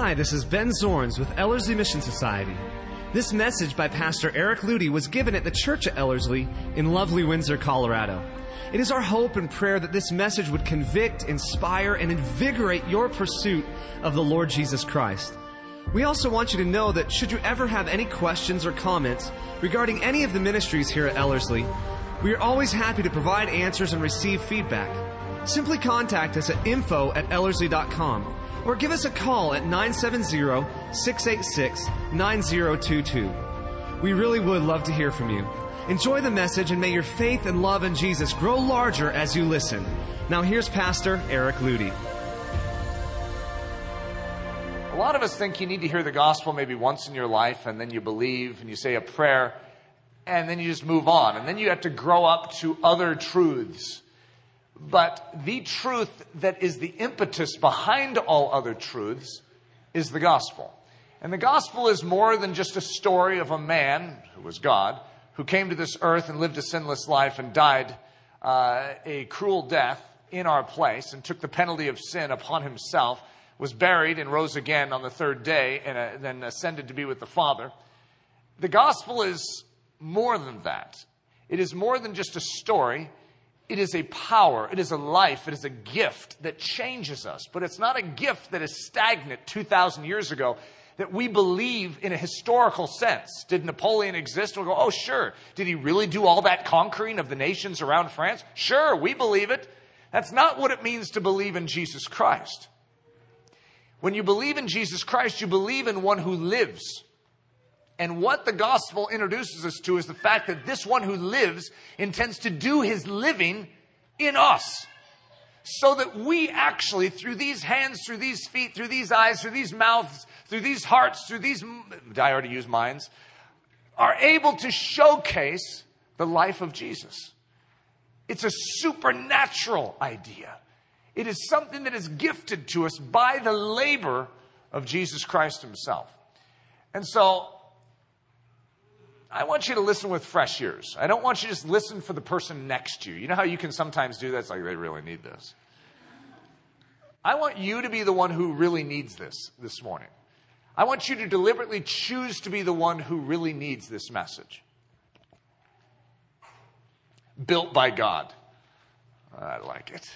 Hi, this is Ben Zorns with Ellerslie Mission Society. This message by Pastor Eric Ludy was given at the church at Ellerslie in lovely Windsor, Colorado. It is our hope and prayer that this message would convict, inspire, and invigorate your pursuit of the Lord Jesus Christ. We also want you to know that should you ever have any questions or comments regarding any of the ministries here at Ellerslie, we are always happy to provide answers and receive feedback. Simply contact us at info at ellerslie.com or give us a call at 970-686-9022. We really would love to hear from you. Enjoy the message and may your faith and love in Jesus grow larger as you listen. Now here's Pastor Eric Ludy. A lot of us think you need to hear the gospel maybe once in your life and then you believe and you say a prayer and then you just move on and then you have to grow up to other truths. But the truth that is the impetus behind all other truths is the gospel. And the gospel is more than just a story of a man who was God who came to this earth and lived a sinless life and died uh, a cruel death in our place and took the penalty of sin upon himself, was buried and rose again on the third day and uh, then ascended to be with the Father. The gospel is more than that. It is more than just a story. It is a power. It is a life. It is a gift that changes us. But it's not a gift that is stagnant 2,000 years ago that we believe in a historical sense. Did Napoleon exist? We'll go, oh, sure. Did he really do all that conquering of the nations around France? Sure, we believe it. That's not what it means to believe in Jesus Christ. When you believe in Jesus Christ, you believe in one who lives. And what the gospel introduces us to is the fact that this one who lives intends to do his living in us. So that we actually, through these hands, through these feet, through these eyes, through these mouths, through these hearts, through these, I already used minds, are able to showcase the life of Jesus. It's a supernatural idea. It is something that is gifted to us by the labor of Jesus Christ Himself. And so, I want you to listen with fresh ears. I don't want you to just listen for the person next to you. You know how you can sometimes do that? It's like they really need this. I want you to be the one who really needs this this morning. I want you to deliberately choose to be the one who really needs this message. Built by God. I like it.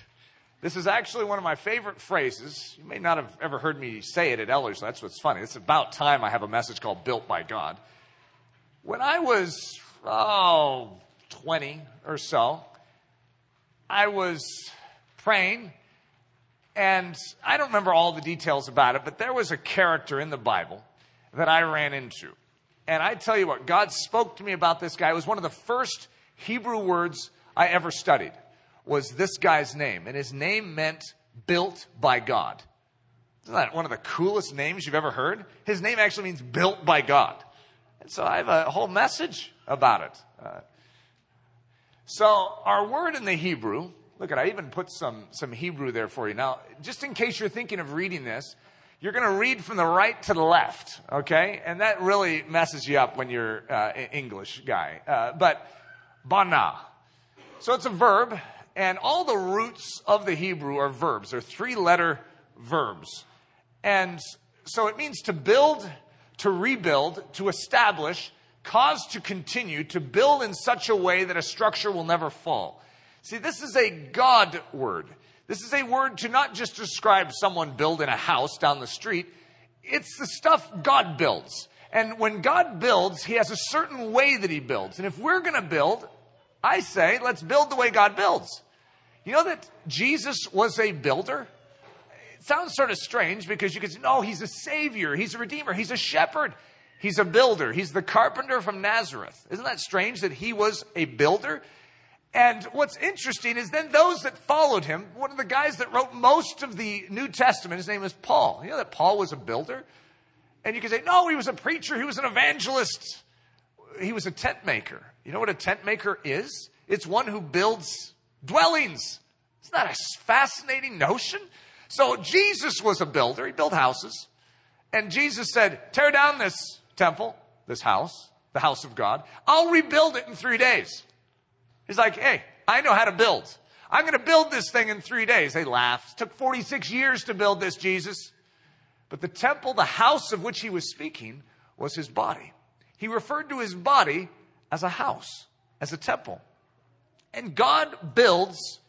This is actually one of my favorite phrases. You may not have ever heard me say it at Ellers. That's what's funny. It's about time I have a message called Built by God. When I was, oh, 20 or so, I was praying, and I don't remember all the details about it, but there was a character in the Bible that I ran into. And I tell you what, God spoke to me about this guy. It was one of the first Hebrew words I ever studied, was this guy's name. And his name meant built by God. Isn't that one of the coolest names you've ever heard? His name actually means built by God. And so I have a whole message about it. Uh, so our word in the Hebrew, look at, I even put some, some Hebrew there for you. Now, just in case you're thinking of reading this, you're going to read from the right to the left, okay? And that really messes you up when you're uh, an English guy. Uh, but bana. So it's a verb, and all the roots of the Hebrew are verbs. They're three letter verbs. And so it means to build to rebuild, to establish, cause to continue, to build in such a way that a structure will never fall. See, this is a God word. This is a word to not just describe someone building a house down the street. It's the stuff God builds. And when God builds, He has a certain way that He builds. And if we're going to build, I say, let's build the way God builds. You know that Jesus was a builder? Sounds sort of strange because you could say, no, he's a savior, he's a redeemer, he's a shepherd, he's a builder, he's the carpenter from Nazareth. Isn't that strange that he was a builder? And what's interesting is then those that followed him, one of the guys that wrote most of the New Testament, his name is Paul. You know that Paul was a builder? And you can say, no, he was a preacher, he was an evangelist, he was a tent maker. You know what a tent maker is? It's one who builds dwellings. Isn't that a fascinating notion? So Jesus was a builder. He built houses. And Jesus said, tear down this temple, this house, the house of God. I'll rebuild it in three days. He's like, hey, I know how to build. I'm going to build this thing in three days. They laughed. It took 46 years to build this, Jesus. But the temple, the house of which he was speaking, was his body. He referred to his body as a house, as a temple. And God builds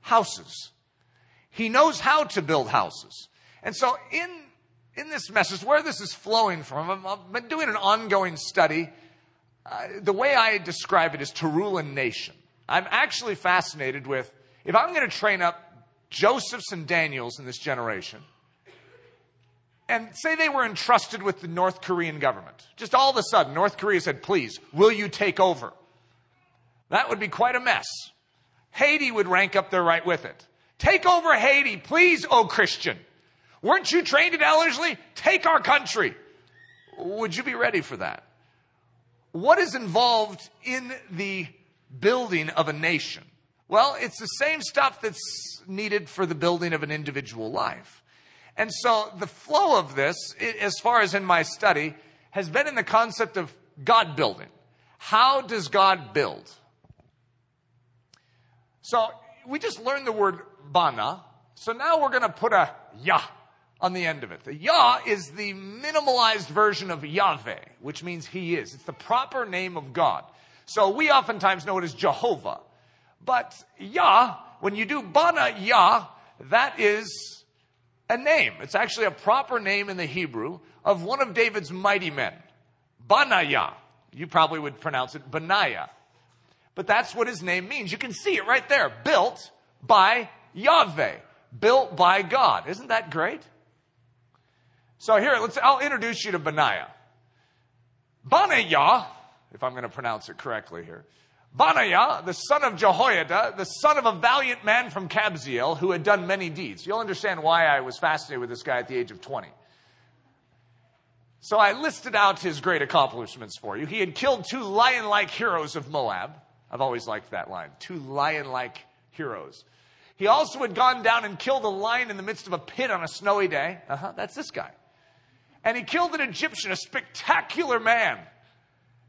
houses. He knows how to build houses. And so in, in this message, where this is flowing from, I've been doing an ongoing study. Uh, the way I describe it is to rule a nation. I'm actually fascinated with if I'm going to train up Josephs and Daniels in this generation, and say they were entrusted with the North Korean government. Just all of a sudden, North Korea said, please, will you take over? That would be quite a mess. Haiti would rank up there right with it. Take over Haiti, please, oh Christian. Weren't you trained at Ellerslie? Take our country. Would you be ready for that? What is involved in the building of a nation? Well, it's the same stuff that's needed for the building of an individual life. And so the flow of this, as far as in my study, has been in the concept of God building. How does God build? So we just learned the word bana. So now we're going to put a yah on the end of it. The Yah is the minimalized version of Yahweh, which means He is. It's the proper name of God. So we oftentimes know it as Jehovah. But Yah, when you do Bana Yah, that is a name. It's actually a proper name in the Hebrew of one of David's mighty men. Banayah. You probably would pronounce it Benaiah. But that's what his name means. You can see it right there. Built by Yahweh. Built by God. Isn't that great? So here, let's, I'll introduce you to Benaiah. Benaiah, if I'm going to pronounce it correctly here. Benaiah, the son of Jehoiada, the son of a valiant man from Kabzeel who had done many deeds. You'll understand why I was fascinated with this guy at the age of 20. So I listed out his great accomplishments for you. He had killed two lion like heroes of Moab. I've always liked that line. Two lion like heroes. He also had gone down and killed a lion in the midst of a pit on a snowy day. Uh huh, that's this guy. And he killed an Egyptian, a spectacular man.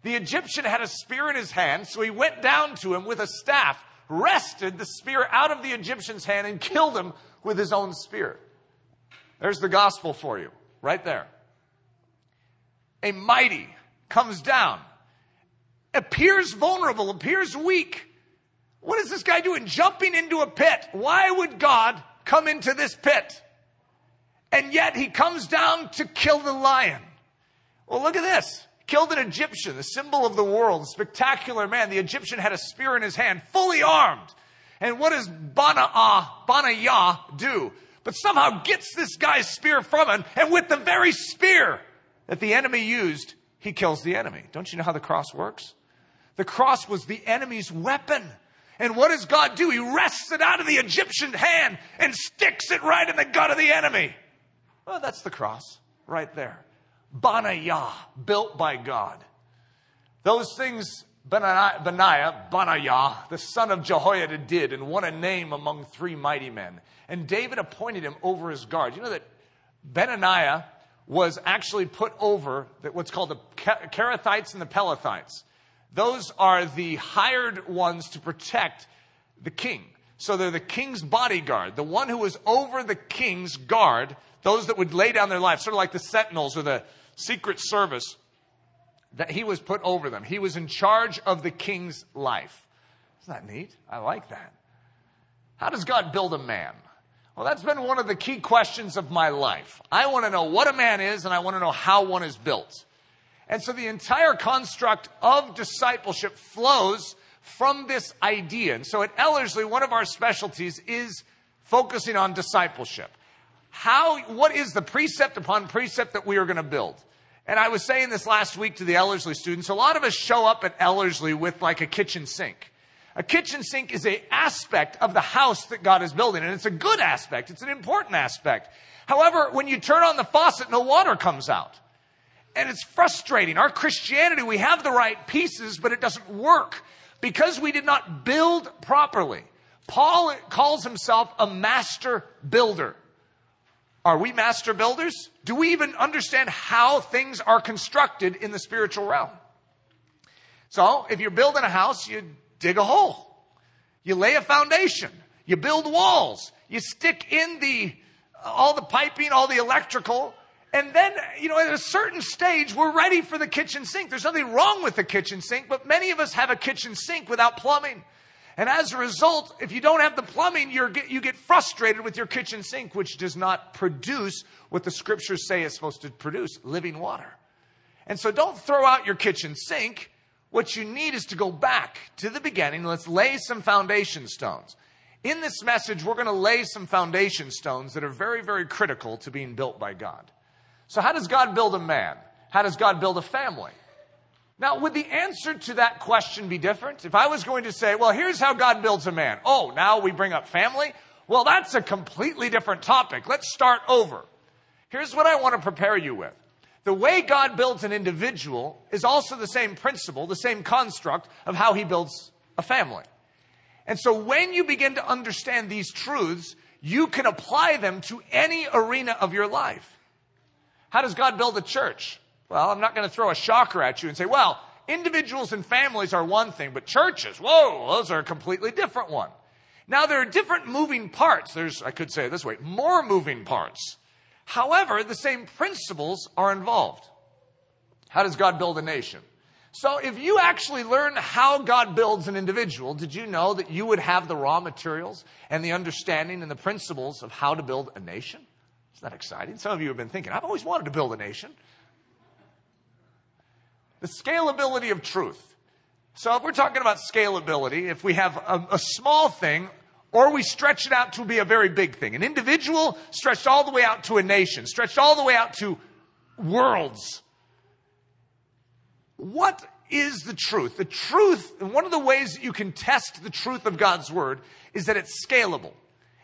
The Egyptian had a spear in his hand, so he went down to him with a staff, wrested the spear out of the Egyptian's hand, and killed him with his own spear. There's the gospel for you, right there. A mighty comes down, appears vulnerable, appears weak. What is this guy doing? Jumping into a pit. Why would God come into this pit? And yet he comes down to kill the lion. Well, look at this. Killed an Egyptian, the symbol of the world, spectacular man. The Egyptian had a spear in his hand, fully armed. And what does Bana'ah, Banayah do? But somehow gets this guy's spear from him, and with the very spear that the enemy used, he kills the enemy. Don't you know how the cross works? The cross was the enemy's weapon. And what does God do? He wrests it out of the Egyptian hand and sticks it right in the gut of the enemy. Well, that's the cross right there. Banayah, built by God. Those things Benaiah, Benaiah, the son of Jehoiada, did and won a name among three mighty men. And David appointed him over his guard. You know that Benaiah was actually put over what's called the Kerethites and the Pelethites. Those are the hired ones to protect the king. So they're the king's bodyguard, the one who was over the king's guard, those that would lay down their life, sort of like the sentinels or the secret service, that he was put over them. He was in charge of the king's life. Isn't that neat? I like that. How does God build a man? Well, that's been one of the key questions of my life. I want to know what a man is and I want to know how one is built. And so the entire construct of discipleship flows from this idea. And so at Ellerslie, one of our specialties is focusing on discipleship. How, what is the precept upon precept that we are going to build? And I was saying this last week to the Ellerslie students. A lot of us show up at Ellerslie with like a kitchen sink. A kitchen sink is a aspect of the house that God is building, and it's a good aspect. It's an important aspect. However, when you turn on the faucet, no water comes out. And it's frustrating. Our Christianity, we have the right pieces, but it doesn't work because we did not build properly. Paul calls himself a master builder. Are we master builders? Do we even understand how things are constructed in the spiritual realm? So, if you're building a house, you dig a hole. You lay a foundation. You build walls. You stick in the, all the piping, all the electrical, And then, you know, at a certain stage, we're ready for the kitchen sink. There's nothing wrong with the kitchen sink, but many of us have a kitchen sink without plumbing. And as a result, if you don't have the plumbing, you get, you get frustrated with your kitchen sink, which does not produce what the scriptures say is supposed to produce living water. And so don't throw out your kitchen sink. What you need is to go back to the beginning. Let's lay some foundation stones. In this message, we're going to lay some foundation stones that are very, very critical to being built by God. So, how does God build a man? How does God build a family? Now, would the answer to that question be different? If I was going to say, well, here's how God builds a man. Oh, now we bring up family? Well, that's a completely different topic. Let's start over. Here's what I want to prepare you with. The way God builds an individual is also the same principle, the same construct of how he builds a family. And so when you begin to understand these truths, you can apply them to any arena of your life. How does God build a church? Well, I'm not going to throw a shocker at you and say, well, individuals and families are one thing, but churches, whoa, those are a completely different one. Now, there are different moving parts. There's, I could say it this way, more moving parts. However, the same principles are involved. How does God build a nation? So, if you actually learn how God builds an individual, did you know that you would have the raw materials and the understanding and the principles of how to build a nation? Isn't that exciting? Some of you have been thinking, I've always wanted to build a nation. The scalability of truth. So if we're talking about scalability, if we have a, a, small thing, or we stretch it out to be a very big thing, an individual stretched all the way out to a nation, stretched all the way out to worlds. What is the truth? The truth, one of the ways that you can test the truth of God's word is that it's scalable.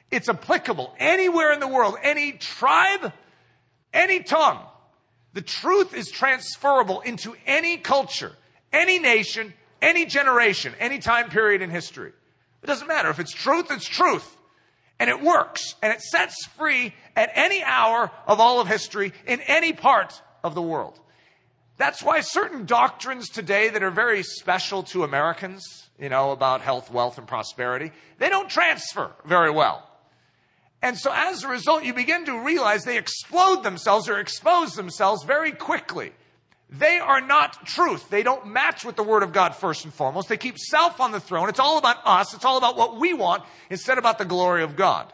It's applicable anywhere in the world, any tribe, any tongue. The truth is transferable into any culture, any nation, any generation, any time period in history. It doesn't matter. If it's truth, it's truth. And it works. And it sets free at any hour of all of history in any part of the world. That's why certain doctrines today that are very special to Americans, you know, about health, wealth, and prosperity, they don't transfer very well. And so as a result, you begin to realize they explode themselves or expose themselves very quickly. They are not truth. They don't match with the Word of God first and foremost. They keep self on the throne. It's all about us. It's all about what we want instead about the glory of God.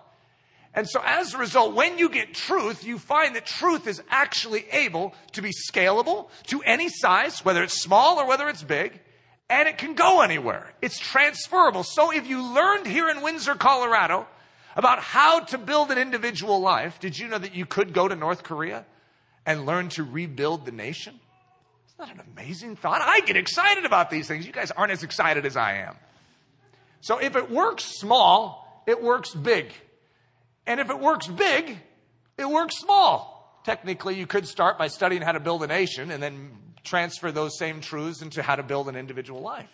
And so as a result, when you get truth, you find that truth is actually able to be scalable to any size, whether it's small or whether it's big, and it can go anywhere. It's transferable. So if you learned here in Windsor, Colorado, about how to build an individual life, did you know that you could go to North Korea and learn to rebuild the nation? Isn't that an amazing thought? I get excited about these things. You guys aren't as excited as I am. So if it works small, it works big. And if it works big, it works small. Technically, you could start by studying how to build a nation and then transfer those same truths into how to build an individual life.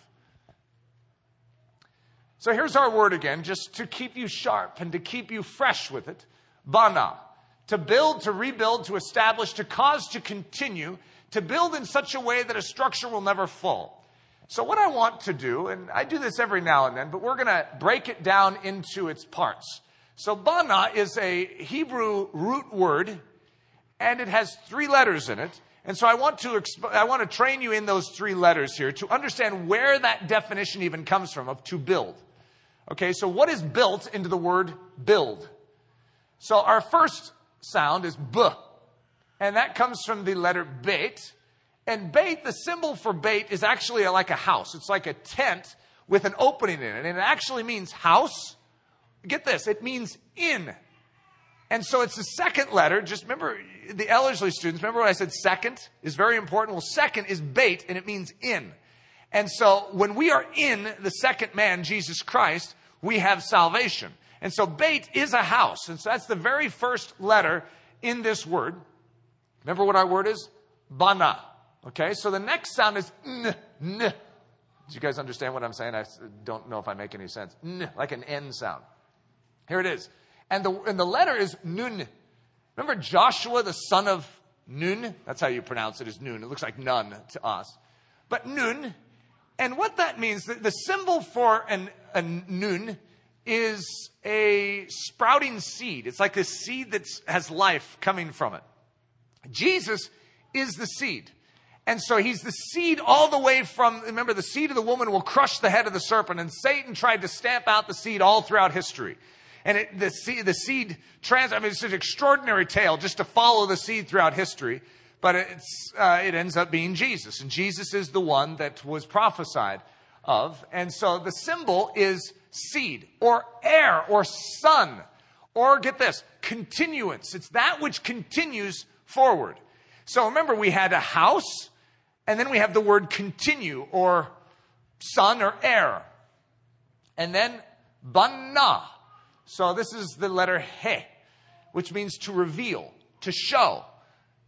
So here's our word again, just to keep you sharp and to keep you fresh with it. Bana. To build, to rebuild, to establish, to cause to continue, to build in such a way that a structure will never fall. So what I want to do, and I do this every now and then, but we're going to break it down into its parts. So bana is a Hebrew root word, and it has three letters in it. And so I want to exp- I want to train you in those three letters here to understand where that definition even comes from of to build. Okay, so what is built into the word build? So our first sound is b, and that comes from the letter bait. And bait, the symbol for bait is actually like a house. It's like a tent with an opening in it. And it actually means house. Get this, it means in. And so it's the second letter. Just remember, the Ellerslie students, remember when I said second is very important? Well, second is bait, and it means in. And so when we are in the second man, Jesus Christ, we have salvation. And so bait is a house. And so that's the very first letter in this word. Remember what our word is? Bana. Okay, so the next sound is n, n. Do you guys understand what I'm saying? I don't know if I make any sense. N, like an N sound. Here it is. And the, and the letter is nun. Remember Joshua, the son of Nun? That's how you pronounce it, is Nun. It looks like none to us. But Nun, and what that means, the, the symbol for an, a nun is a sprouting seed. It's like a seed that has life coming from it. Jesus is the seed. And so he's the seed all the way from, remember, the seed of the woman will crush the head of the serpent, and Satan tried to stamp out the seed all throughout history. And it, the, seed, the seed trans, I mean, it's an extraordinary tale just to follow the seed throughout history, but it's, uh, it ends up being Jesus. And Jesus is the one that was prophesied of. And so the symbol is seed or heir or son or get this, continuance. It's that which continues forward. So remember, we had a house, and then we have the word continue or son or heir. And then banna. So this is the letter he, which means to reveal, to show,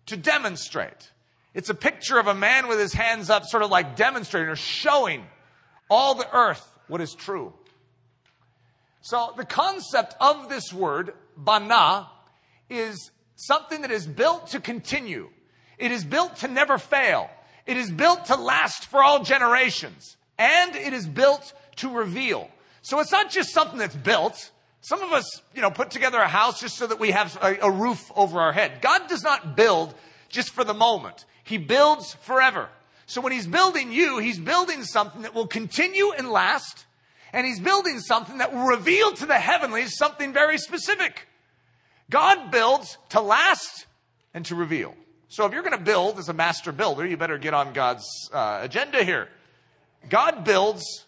to demonstrate. It's a picture of a man with his hands up, sort of like demonstrating or showing all the earth what is true. So the concept of this word, bana, is something that is built to continue. It is built to never fail. It is built to last for all generations. And it is built to reveal. So it's not just something that's built. Some of us, you know, put together a house just so that we have a, a roof over our head. God does not build just for the moment. He builds forever. So when he's building you, he's building something that will continue and last. And he's building something that will reveal to the heavenlies something very specific. God builds to last and to reveal. So if you're going to build as a master builder, you better get on God's uh, agenda here. God builds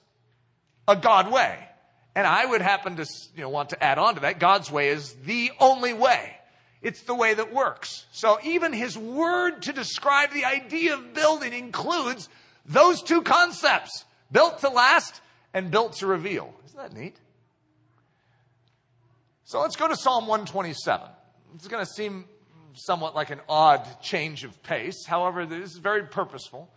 a God way. And I would happen to you know, want to add on to that. God's way is the only way. It's the way that works. So even his word to describe the idea of building includes those two concepts built to last and built to reveal. Isn't that neat? So let's go to Psalm 127. It's going to seem somewhat like an odd change of pace. However, this is very purposeful.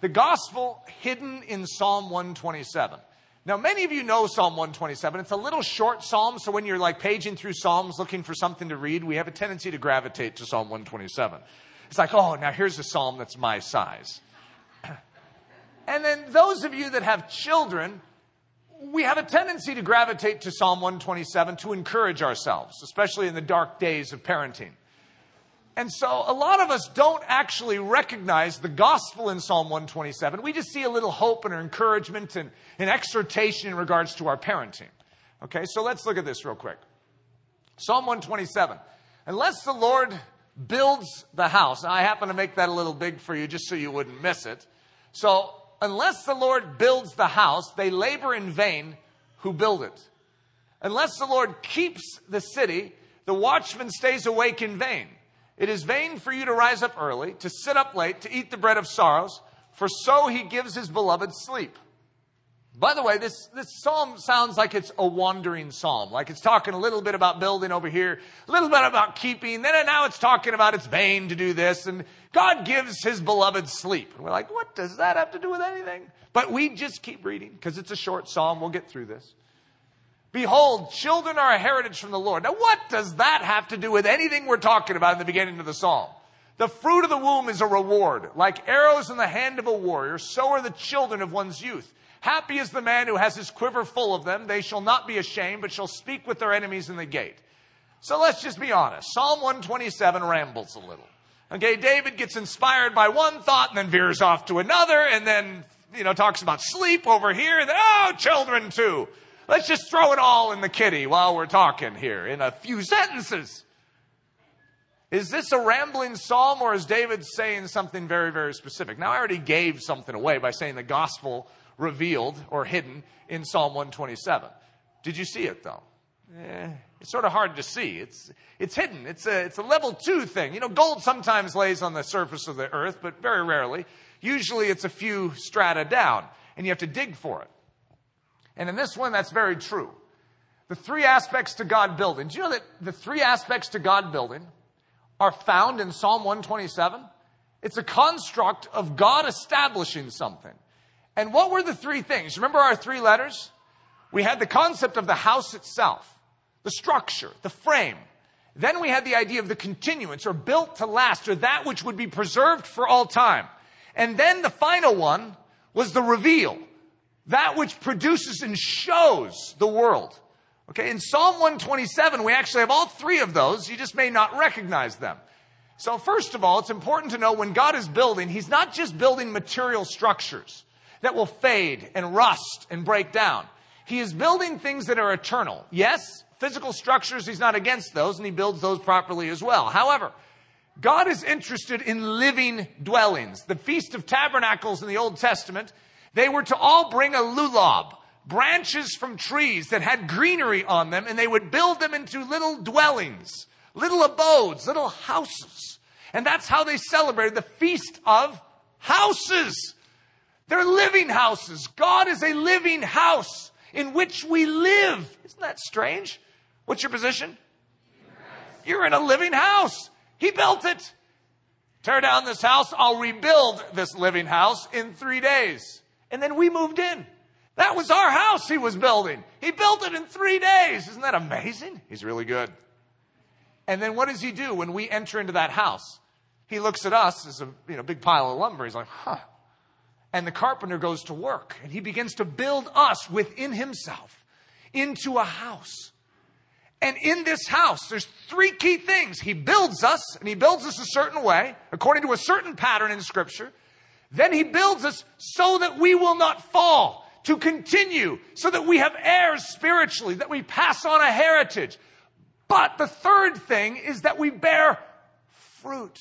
The gospel hidden in Psalm 127. Now, many of you know Psalm 127. It's a little short psalm, so when you're like paging through Psalms looking for something to read, we have a tendency to gravitate to Psalm 127. It's like, oh, now here's a psalm that's my size. And then those of you that have children, we have a tendency to gravitate to Psalm 127 to encourage ourselves, especially in the dark days of parenting. And so a lot of us don't actually recognize the gospel in Psalm 127. We just see a little hope and encouragement and an exhortation in regards to our parenting. Okay, so let's look at this real quick. Psalm 127. Unless the Lord builds the house, I happen to make that a little big for you just so you wouldn't miss it. So, unless the Lord builds the house, they labor in vain who build it. Unless the Lord keeps the city, the watchman stays awake in vain. It is vain for you to rise up early, to sit up late, to eat the bread of sorrows, for so he gives his beloved sleep. By the way, this, this psalm sounds like it's a wandering psalm, like it's talking a little bit about building over here, a little bit about keeping, then now it's talking about it's vain to do this, and God gives his beloved sleep. And we're like, what does that have to do with anything? But we just keep reading because it's a short psalm. We'll get through this. Behold, children are a heritage from the Lord. Now, what does that have to do with anything we're talking about in the beginning of the psalm? The fruit of the womb is a reward. Like arrows in the hand of a warrior, so are the children of one's youth. Happy is the man who has his quiver full of them. They shall not be ashamed, but shall speak with their enemies in the gate. So let's just be honest. Psalm 127 rambles a little. Okay, David gets inspired by one thought and then veers off to another and then, you know, talks about sleep over here and then, oh, children too. Let's just throw it all in the kitty while we're talking here in a few sentences. Is this a rambling psalm or is David saying something very, very specific? Now, I already gave something away by saying the gospel revealed or hidden in Psalm 127. Did you see it though? Eh, it's sort of hard to see. It's, it's hidden. It's a, it's a level two thing. You know, gold sometimes lays on the surface of the earth, but very rarely. Usually it's a few strata down, and you have to dig for it. And in this one, that's very true. The three aspects to God building. Do you know that the three aspects to God building are found in Psalm 127? It's a construct of God establishing something. And what were the three things? Remember our three letters? We had the concept of the house itself, the structure, the frame. Then we had the idea of the continuance or built to last or that which would be preserved for all time. And then the final one was the reveal, that which produces and shows the world. Okay, in Psalm 127, we actually have all three of those. You just may not recognize them. So, first of all, it's important to know when God is building, He's not just building material structures that will fade and rust and break down. He is building things that are eternal. Yes, physical structures, He's not against those, and He builds those properly as well. However, God is interested in living dwellings. The Feast of Tabernacles in the Old Testament, they were to all bring a lulab, branches from trees that had greenery on them, and they would build them into little dwellings, little abodes, little houses. And that's how they celebrated the Feast of Houses. They're living houses. God is a living house in which we live. Isn't that strange? What's your position? You're in a living house. He built it. Tear down this house, I'll rebuild this living house in three days. And then we moved in. That was our house he was building. He built it in three days. Isn't that amazing? He's really good. And then what does he do when we enter into that house? He looks at us as a you know, big pile of lumber. He's like, huh. And the carpenter goes to work and he begins to build us within himself into a house. And in this house, there's three key things. He builds us, and he builds us a certain way, according to a certain pattern in Scripture. Then he builds us so that we will not fall, to continue, so that we have heirs spiritually, that we pass on a heritage. But the third thing is that we bear fruit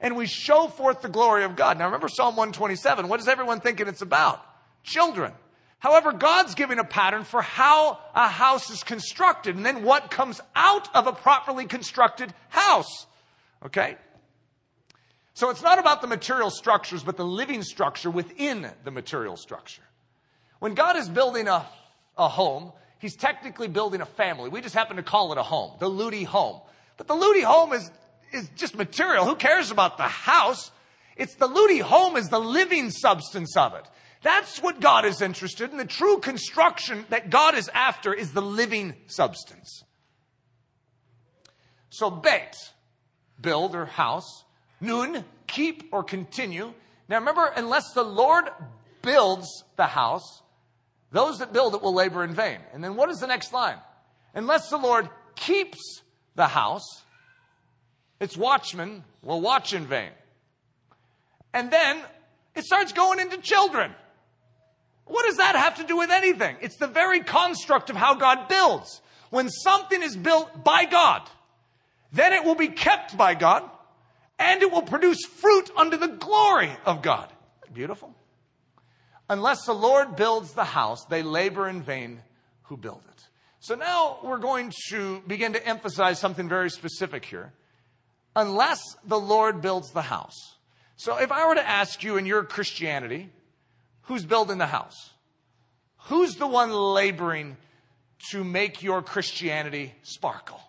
and we show forth the glory of God. Now remember Psalm 127. What is everyone thinking it's about? Children. However, God's giving a pattern for how a house is constructed and then what comes out of a properly constructed house. Okay? So it's not about the material structures, but the living structure within the material structure. When God is building a, a home, He's technically building a family. We just happen to call it a home, the Ludy home. But the Ludy home is, is just material. Who cares about the house? It's the Ludy home is the living substance of it. That's what God is interested in. The true construction that God is after is the living substance. So, bet, build or house. Nun, keep or continue. Now remember, unless the Lord builds the house, those that build it will labor in vain. And then what is the next line? Unless the Lord keeps the house, its watchmen will watch in vain. And then it starts going into children. What does that have to do with anything? It's the very construct of how God builds. When something is built by God, then it will be kept by God and it will produce fruit under the glory of God. Beautiful. Unless the Lord builds the house, they labor in vain who build it. So now we're going to begin to emphasize something very specific here. Unless the Lord builds the house. So if I were to ask you in your Christianity, Who's building the house? Who's the one laboring to make your Christianity sparkle?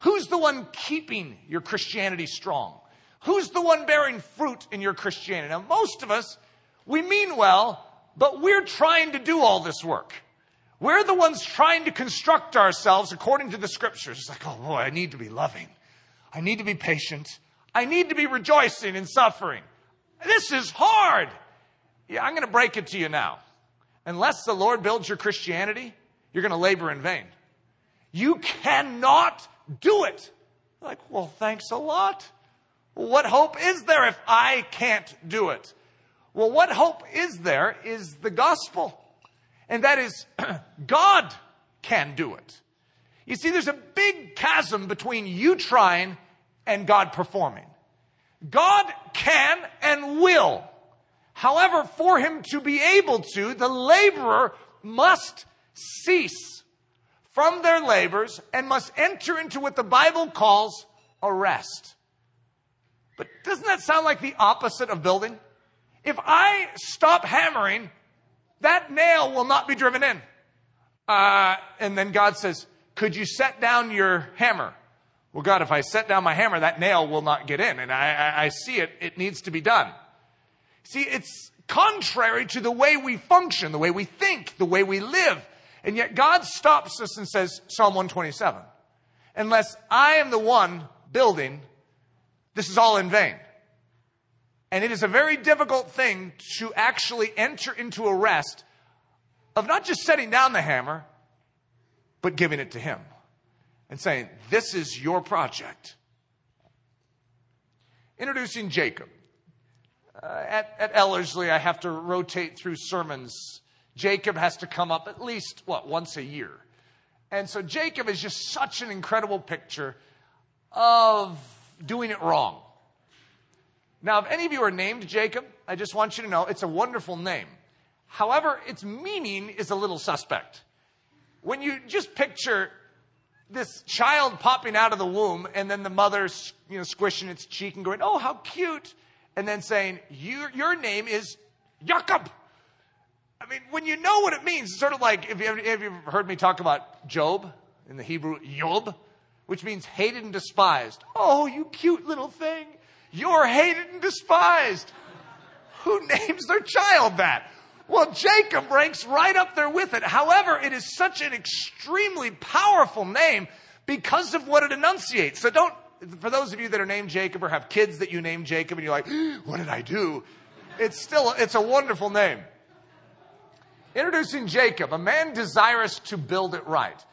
Who's the one keeping your Christianity strong? Who's the one bearing fruit in your Christianity? Now, most of us, we mean well, but we're trying to do all this work. We're the ones trying to construct ourselves according to the scriptures. It's like, oh boy, I need to be loving. I need to be patient. I need to be rejoicing in suffering. This is hard. Yeah, I'm going to break it to you now. Unless the Lord builds your Christianity, you're going to labor in vain. You cannot do it. Like, well, thanks a lot. What hope is there if I can't do it? Well, what hope is there is the gospel. And that is, God can do it. You see, there's a big chasm between you trying and God performing. God can and will However, for him to be able to, the laborer must cease from their labors and must enter into what the Bible calls a rest. But doesn't that sound like the opposite of building? If I stop hammering, that nail will not be driven in. Uh, and then God says, Could you set down your hammer? Well, God, if I set down my hammer, that nail will not get in. And I, I, I see it, it needs to be done. See, it's contrary to the way we function, the way we think, the way we live. And yet God stops us and says, Psalm 127, unless I am the one building, this is all in vain. And it is a very difficult thing to actually enter into a rest of not just setting down the hammer, but giving it to Him and saying, This is your project. Introducing Jacob. Uh, at, at Ellerslie, I have to rotate through sermons. Jacob has to come up at least, what, once a year. And so Jacob is just such an incredible picture of doing it wrong. Now, if any of you are named Jacob, I just want you to know it's a wonderful name. However, its meaning is a little suspect. When you just picture this child popping out of the womb and then the mother you know, squishing its cheek and going, oh, how cute, and then saying, your, your name is Jacob. I mean, when you know what it means, it's sort of like, if you, have you heard me talk about Job in the Hebrew, Job, which means hated and despised. Oh, you cute little thing. You're hated and despised. Who names their child that? Well, Jacob ranks right up there with it. However, it is such an extremely powerful name because of what it enunciates. So don't, for those of you that are named Jacob or have kids that you name Jacob and you're like, what did I do? It's still, it's a wonderful name. Introducing Jacob, a man desirous to build it right.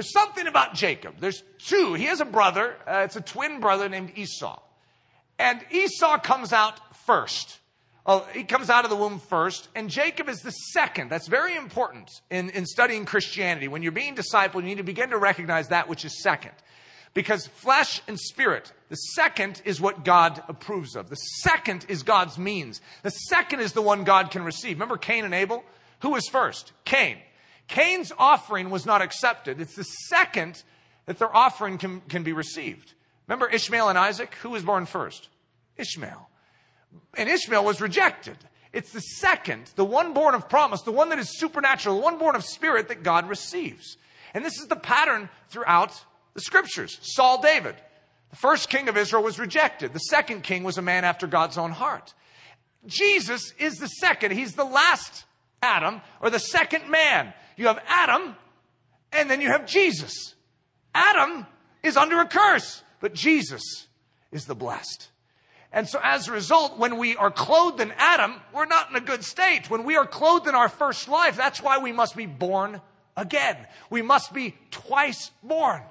There's something about Jacob. There's two. He has a brother. Uh, it's a twin brother named Esau. And Esau comes out first. Oh, he comes out of the womb first, and Jacob is the second. That's very important in, in studying Christianity. When you're being discipled, you need to begin to recognize that which is second. Because flesh and spirit, the second is what God approves of. The second is God's means. The second is the one God can receive. Remember Cain and Abel? Who was first? Cain. Cain's offering was not accepted. It's the second that their offering can, can be received. Remember Ishmael and Isaac? Who was born first? Ishmael. And Ishmael was rejected. It's the second, the one born of promise, the one that is supernatural, the one born of spirit that God receives. And this is the pattern throughout the scriptures. Saul David, the first king of Israel, was rejected. The second king was a man after God's own heart. Jesus is the second. He's the last Adam or the second man. You have Adam and then you have Jesus. Adam is under a curse, but Jesus is the blessed. And so as a result, when we are clothed in Adam, we're not in a good state. When we are clothed in our first life, that's why we must be born again. We must be twice born.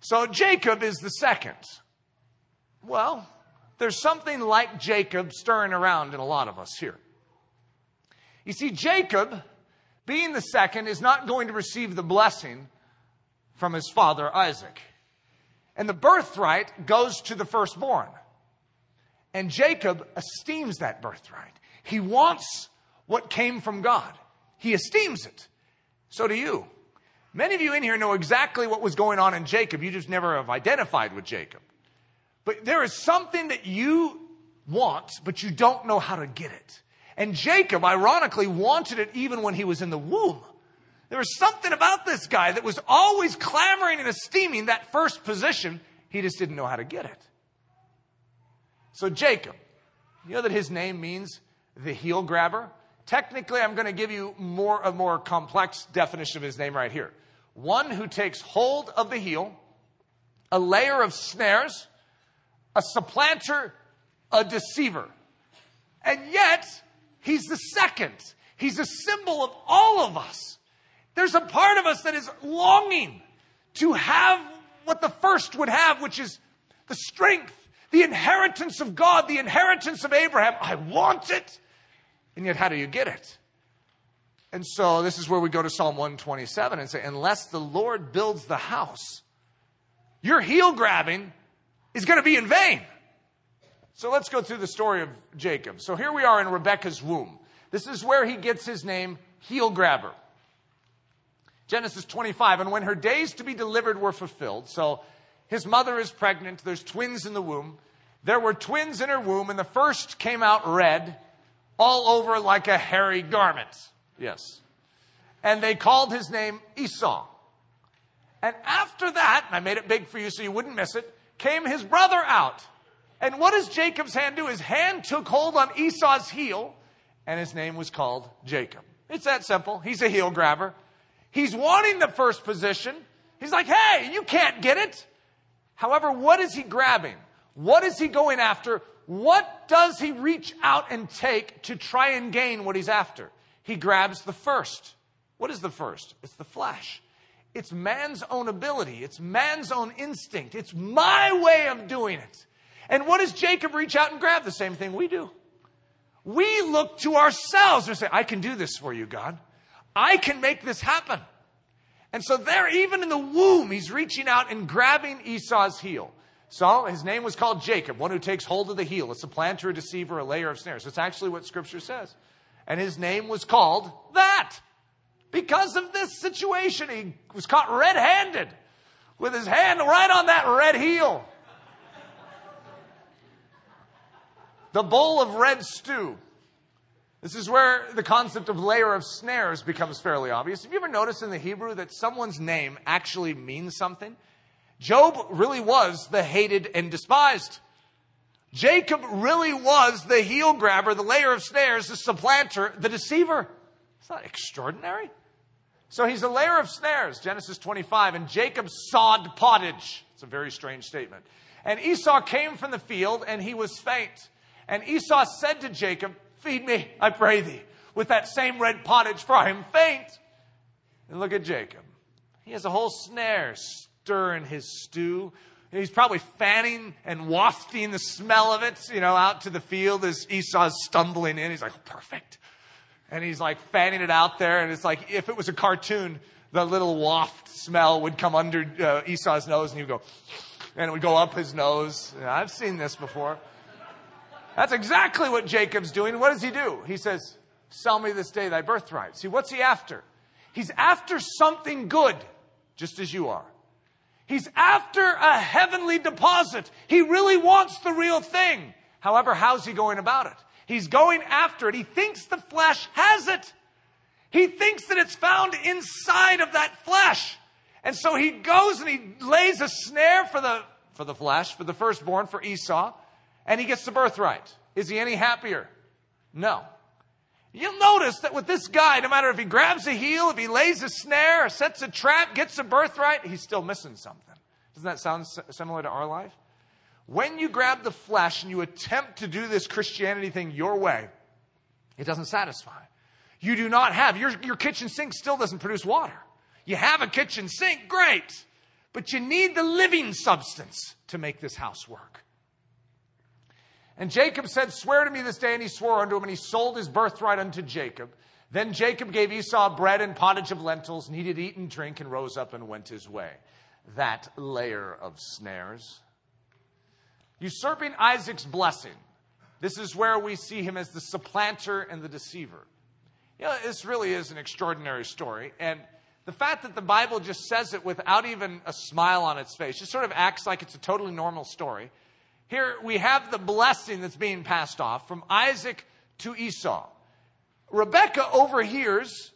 So Jacob is the second. Well, there's something like Jacob stirring around in a lot of us here. You see, Jacob, being the second, is not going to receive the blessing from his father Isaac. And the birthright goes to the firstborn. And Jacob esteems that birthright. He wants what came from God. He esteems it. So do you. Many of you in here know exactly what was going on in Jacob. You just never have identified with Jacob. But there is something that you want, but you don't know how to get it. And Jacob, ironically, wanted it even when he was in the womb. There was something about this guy that was always clamoring and esteeming that first position. He just didn't know how to get it. So, Jacob, you know that his name means the heel grabber? Technically, I'm going to give you more a more complex definition of his name right here. One who takes hold of the heel, a layer of snares, a supplanter, a deceiver. And yet, he's the second. He's a symbol of all of us. There's a part of us that is longing to have what the first would have, which is the strength, the inheritance of God, the inheritance of Abraham. I want it. And yet, how do you get it? And so, this is where we go to Psalm 127 and say, unless the Lord builds the house, your heel grabbing is going to be in vain. So, let's go through the story of Jacob. So, here we are in Rebecca's womb. This is where he gets his name, heel grabber. Genesis 25. And when her days to be delivered were fulfilled, so his mother is pregnant, there's twins in the womb. There were twins in her womb, and the first came out red, all over like a hairy garment. Yes. And they called his name Esau. And after that, and I made it big for you so you wouldn't miss it, came his brother out. And what does Jacob's hand do? His hand took hold on Esau's heel, and his name was called Jacob. It's that simple. He's a heel grabber. He's wanting the first position. He's like, hey, you can't get it. However, what is he grabbing? What is he going after? What does he reach out and take to try and gain what he's after? He grabs the first. What is the first? It's the flesh. It's man's own ability. It's man's own instinct. It's my way of doing it. And what does Jacob reach out and grab? The same thing we do. We look to ourselves and say, I can do this for you, God. I can make this happen. And so there, even in the womb, he's reaching out and grabbing Esau's heel. So his name was called Jacob, one who takes hold of the heel. It's a planter, a deceiver, a layer of snares. That's actually what scripture says. And his name was called that. Because of this situation, he was caught red handed with his hand right on that red heel. The bowl of red stew. This is where the concept of layer of snares becomes fairly obvious. Have you ever noticed in the Hebrew that someone's name actually means something? Job really was the hated and despised. Jacob really was the heel grabber, the layer of snares, the supplanter, the deceiver. It's not extraordinary. So he's a layer of snares, Genesis 25, and Jacob sod pottage. It's a very strange statement. And Esau came from the field, and he was faint. And Esau said to Jacob, Feed me, I pray thee, with that same red pottage, for I am faint. And look at Jacob. He has a whole snare stirring his stew. He's probably fanning and wafting the smell of it, you know, out to the field as Esau's stumbling in. He's like, perfect. And he's like fanning it out there. And it's like, if it was a cartoon, the little waft smell would come under uh, Esau's nose and he'd go, and it would go up his nose. I've seen this before. That's exactly what Jacob's doing. What does he do? He says, Sell me this day thy birthright. See, what's he after? He's after something good, just as you are. He's after a heavenly deposit. He really wants the real thing. However, how's he going about it? He's going after it. He thinks the flesh has it. He thinks that it's found inside of that flesh. And so he goes and he lays a snare for the, for the flesh, for the firstborn, for Esau, and he gets the birthright. Is he any happier? No. You'll notice that with this guy, no matter if he grabs a heel, if he lays a snare, or sets a trap, gets a birthright, he's still missing something. Doesn't that sound similar to our life? When you grab the flesh and you attempt to do this Christianity thing your way, it doesn't satisfy. You do not have, your, your kitchen sink still doesn't produce water. You have a kitchen sink, great. But you need the living substance to make this house work. And Jacob said, Swear to me this day. And he swore unto him, and he sold his birthright unto Jacob. Then Jacob gave Esau bread and pottage of lentils, and he did eat and drink, and rose up and went his way. That layer of snares. Usurping Isaac's blessing. This is where we see him as the supplanter and the deceiver. You know, this really is an extraordinary story. And the fact that the Bible just says it without even a smile on its face, just sort of acts like it's a totally normal story, here we have the blessing that's being passed off from Isaac to Esau. Rebecca overhears,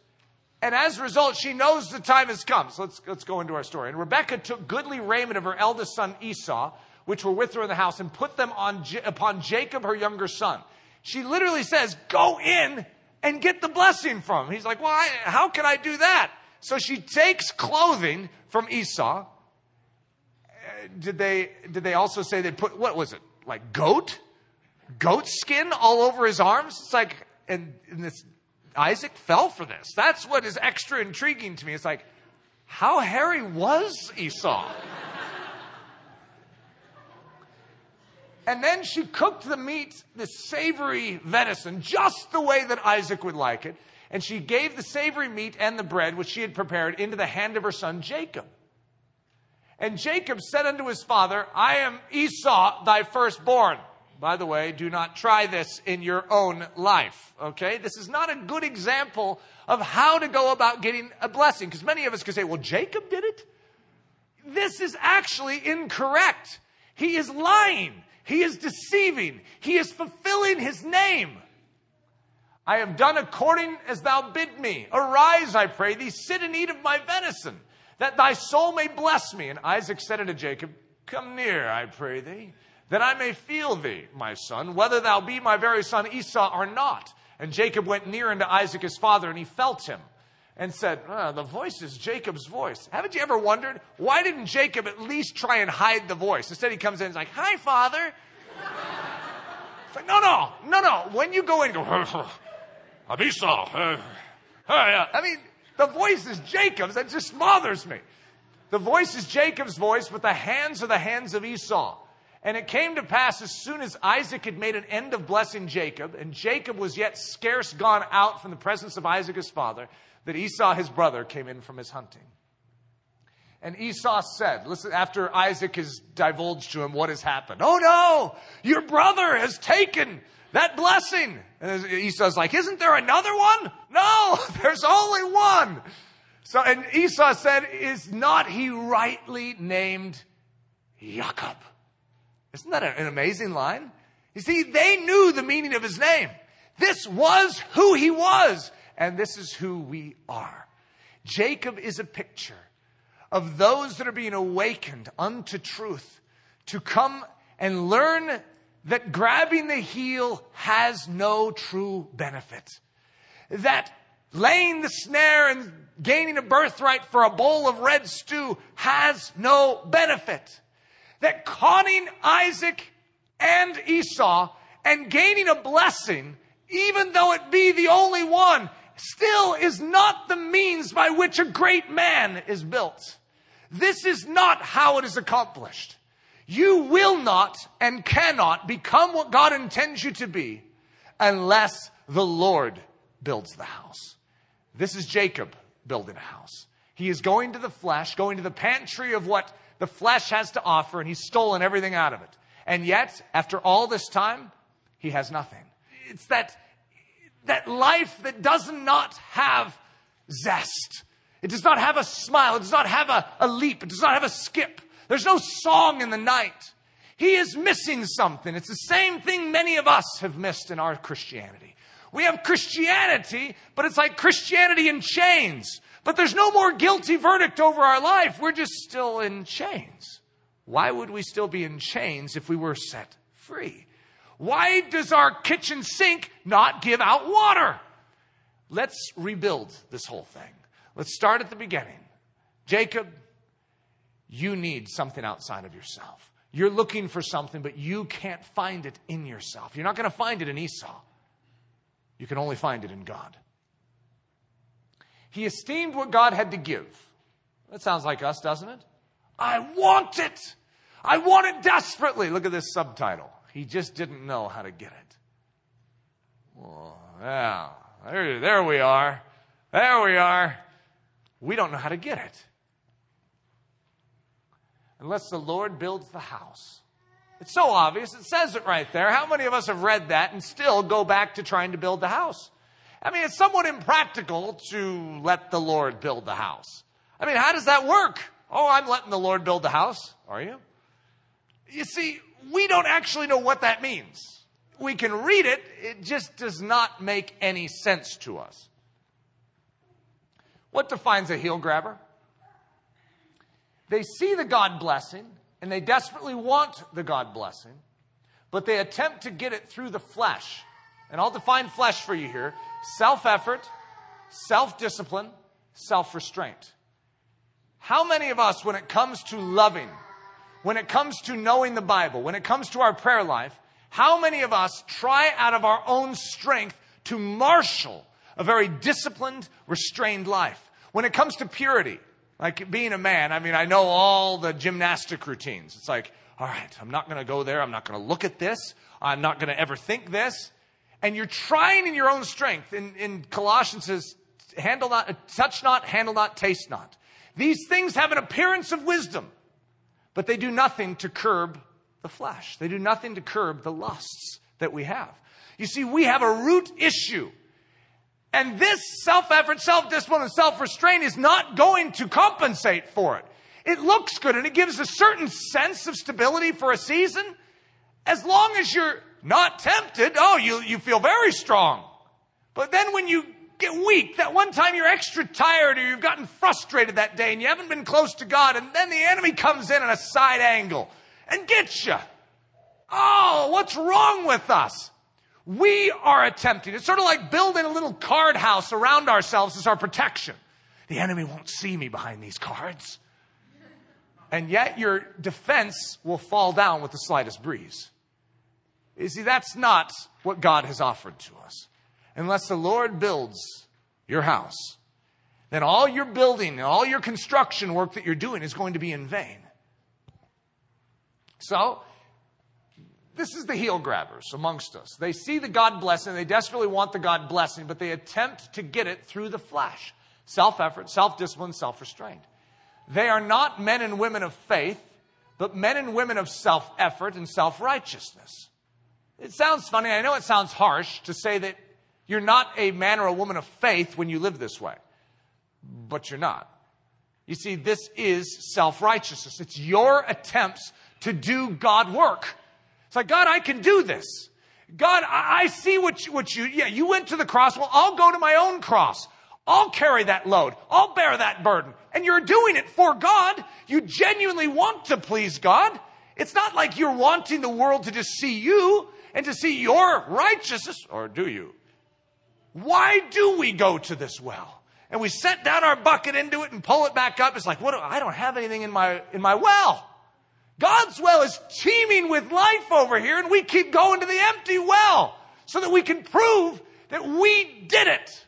and as a result, she knows the time has come. So let's, let's go into our story. And Rebecca took goodly raiment of her eldest son Esau, which were with her in the house, and put them on, upon Jacob, her younger son. She literally says, Go in and get the blessing from him. He's like, Well, I, how can I do that? So she takes clothing from Esau did they did they also say they put what was it like goat goat skin all over his arms? It's like and, and this Isaac fell for this. That's what is extra intriguing to me. It's like how hairy was Esau? And then she cooked the meat, the savory venison, just the way that Isaac would like it. And she gave the savory meat and the bread, which she had prepared, into the hand of her son Jacob. And Jacob said unto his father, I am Esau, thy firstborn. By the way, do not try this in your own life. Okay? This is not a good example of how to go about getting a blessing. Because many of us could say, well, Jacob did it. This is actually incorrect. He is lying. He is deceiving. He is fulfilling his name. I have done according as thou bid me. Arise, I pray thee, sit and eat of my venison that thy soul may bless me. And Isaac said unto Jacob, Come near, I pray thee, that I may feel thee, my son, whether thou be my very son Esau or not. And Jacob went near unto Isaac his father, and he felt him and said, oh, The voice is Jacob's voice. Haven't you ever wondered why didn't Jacob at least try and hide the voice? Instead, he comes in and like, Hi, father. Like, No, no, no, no. When you go in, go, I'm Esau. Uh, I mean, the voice is Jacob's. That just bothers me. The voice is Jacob's voice, but the hands are the hands of Esau. And it came to pass as soon as Isaac had made an end of blessing Jacob, and Jacob was yet scarce gone out from the presence of Isaac his father, that Esau his brother came in from his hunting. And Esau said, listen, after Isaac has divulged to him what has happened, Oh no, your brother has taken that blessing. And Esau's like, Isn't there another one? No, there's only one. So, and Esau said, Is not he rightly named Jacob? Isn't that an amazing line? You see, they knew the meaning of his name. This was who he was, and this is who we are. Jacob is a picture of those that are being awakened unto truth to come and learn that grabbing the heel has no true benefit. That laying the snare and gaining a birthright for a bowl of red stew has no benefit. That conning Isaac and Esau and gaining a blessing, even though it be the only one, still is not the means by which a great man is built. This is not how it is accomplished. You will not and cannot become what God intends you to be unless the Lord builds the house. This is Jacob building a house. He is going to the flesh, going to the pantry of what the flesh has to offer, and he's stolen everything out of it. And yet, after all this time, he has nothing. It's that, that life that does not have zest. It does not have a smile. It does not have a, a leap. It does not have a skip. There's no song in the night. He is missing something. It's the same thing many of us have missed in our Christianity. We have Christianity, but it's like Christianity in chains. But there's no more guilty verdict over our life. We're just still in chains. Why would we still be in chains if we were set free? Why does our kitchen sink not give out water? Let's rebuild this whole thing. Let's start at the beginning. Jacob, you need something outside of yourself. You're looking for something, but you can't find it in yourself. You're not going to find it in Esau. You can only find it in God. He esteemed what God had to give. That sounds like us, doesn't it? I want it. I want it desperately. Look at this subtitle. He just didn't know how to get it. Well, yeah, there, there we are. There we are. We don't know how to get it unless the Lord builds the house. It's so obvious. It says it right there. How many of us have read that and still go back to trying to build the house? I mean, it's somewhat impractical to let the Lord build the house. I mean, how does that work? Oh, I'm letting the Lord build the house. Are you? You see, we don't actually know what that means. We can read it, it just does not make any sense to us. What defines a heel grabber? They see the God blessing and they desperately want the God blessing, but they attempt to get it through the flesh. And I'll define flesh for you here self effort, self discipline, self restraint. How many of us, when it comes to loving, when it comes to knowing the Bible, when it comes to our prayer life, how many of us try out of our own strength to marshal a very disciplined, restrained life? When it comes to purity, like being a man, I mean, I know all the gymnastic routines. It's like, all right, I'm not going to go there. I'm not going to look at this. I'm not going to ever think this. And you're trying in your own strength. In, in Colossians says, handle not, touch not, handle not, taste not. These things have an appearance of wisdom, but they do nothing to curb the flesh. They do nothing to curb the lusts that we have. You see, we have a root issue and this self effort, self discipline, and self restraint is not going to compensate for it. It looks good and it gives a certain sense of stability for a season. As long as you're not tempted, oh, you, you feel very strong. But then when you get weak, that one time you're extra tired or you've gotten frustrated that day and you haven't been close to God, and then the enemy comes in at a side angle and gets you. Oh, what's wrong with us? We are attempting. It's sort of like building a little card house around ourselves as our protection. The enemy won't see me behind these cards. And yet your defense will fall down with the slightest breeze. You see, that's not what God has offered to us. Unless the Lord builds your house, then all your building and all your construction work that you're doing is going to be in vain. So, this is the heel grabbers amongst us. They see the God blessing, they desperately want the God blessing, but they attempt to get it through the flesh self effort, self discipline, self restraint. They are not men and women of faith, but men and women of self effort and self righteousness. It sounds funny. I know it sounds harsh to say that you're not a man or a woman of faith when you live this way, but you're not. You see, this is self righteousness. It's your attempts to do God work. Like, God, I can do this. God, I see what you, what you, yeah, you went to the cross. Well, I'll go to my own cross. I'll carry that load. I'll bear that burden. And you're doing it for God. You genuinely want to please God. It's not like you're wanting the world to just see you and to see your righteousness, or do you? Why do we go to this well? And we set down our bucket into it and pull it back up. It's like, what? I don't have anything in my, in my well. God's well is teeming with life over here, and we keep going to the empty well so that we can prove that we did it.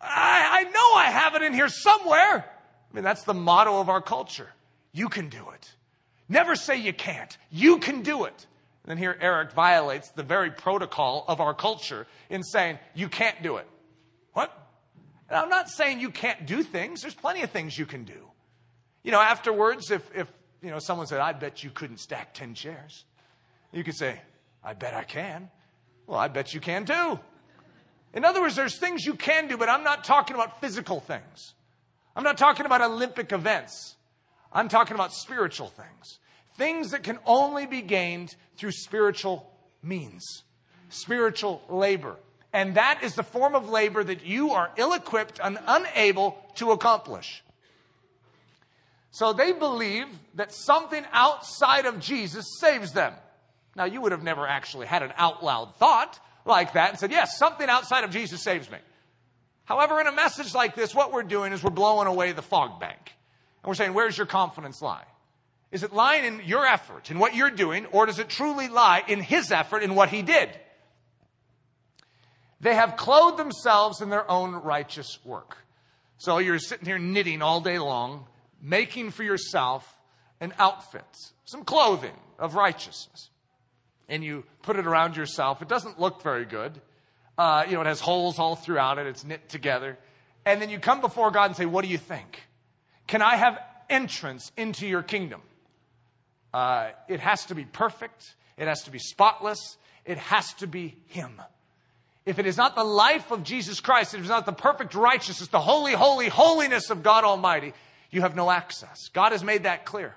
I, I know I have it in here somewhere. I mean, that's the motto of our culture. You can do it. Never say you can't. You can do it. And then here Eric violates the very protocol of our culture in saying, you can't do it. What? And I'm not saying you can't do things. There's plenty of things you can do. You know, afterwards, if, if you know, someone said, I bet you couldn't stack 10 chairs. You could say, I bet I can. Well, I bet you can too. In other words, there's things you can do, but I'm not talking about physical things. I'm not talking about Olympic events. I'm talking about spiritual things. Things that can only be gained through spiritual means, spiritual labor. And that is the form of labor that you are ill equipped and unable to accomplish. So they believe that something outside of Jesus saves them. Now, you would have never actually had an out loud thought like that and said, Yes, something outside of Jesus saves me. However, in a message like this, what we're doing is we're blowing away the fog bank. And we're saying, Where's your confidence lie? Is it lying in your effort, in what you're doing, or does it truly lie in his effort, in what he did? They have clothed themselves in their own righteous work. So you're sitting here knitting all day long, making for yourself an outfit, some clothing of righteousness. And you put it around yourself. It doesn't look very good. Uh, you know, it has holes all throughout it, it's knit together. And then you come before God and say, What do you think? Can I have entrance into your kingdom? Uh, it has to be perfect, it has to be spotless, it has to be Him. If it is not the life of Jesus Christ, if it is not the perfect righteousness, the holy, holy, holiness of God Almighty, you have no access. God has made that clear.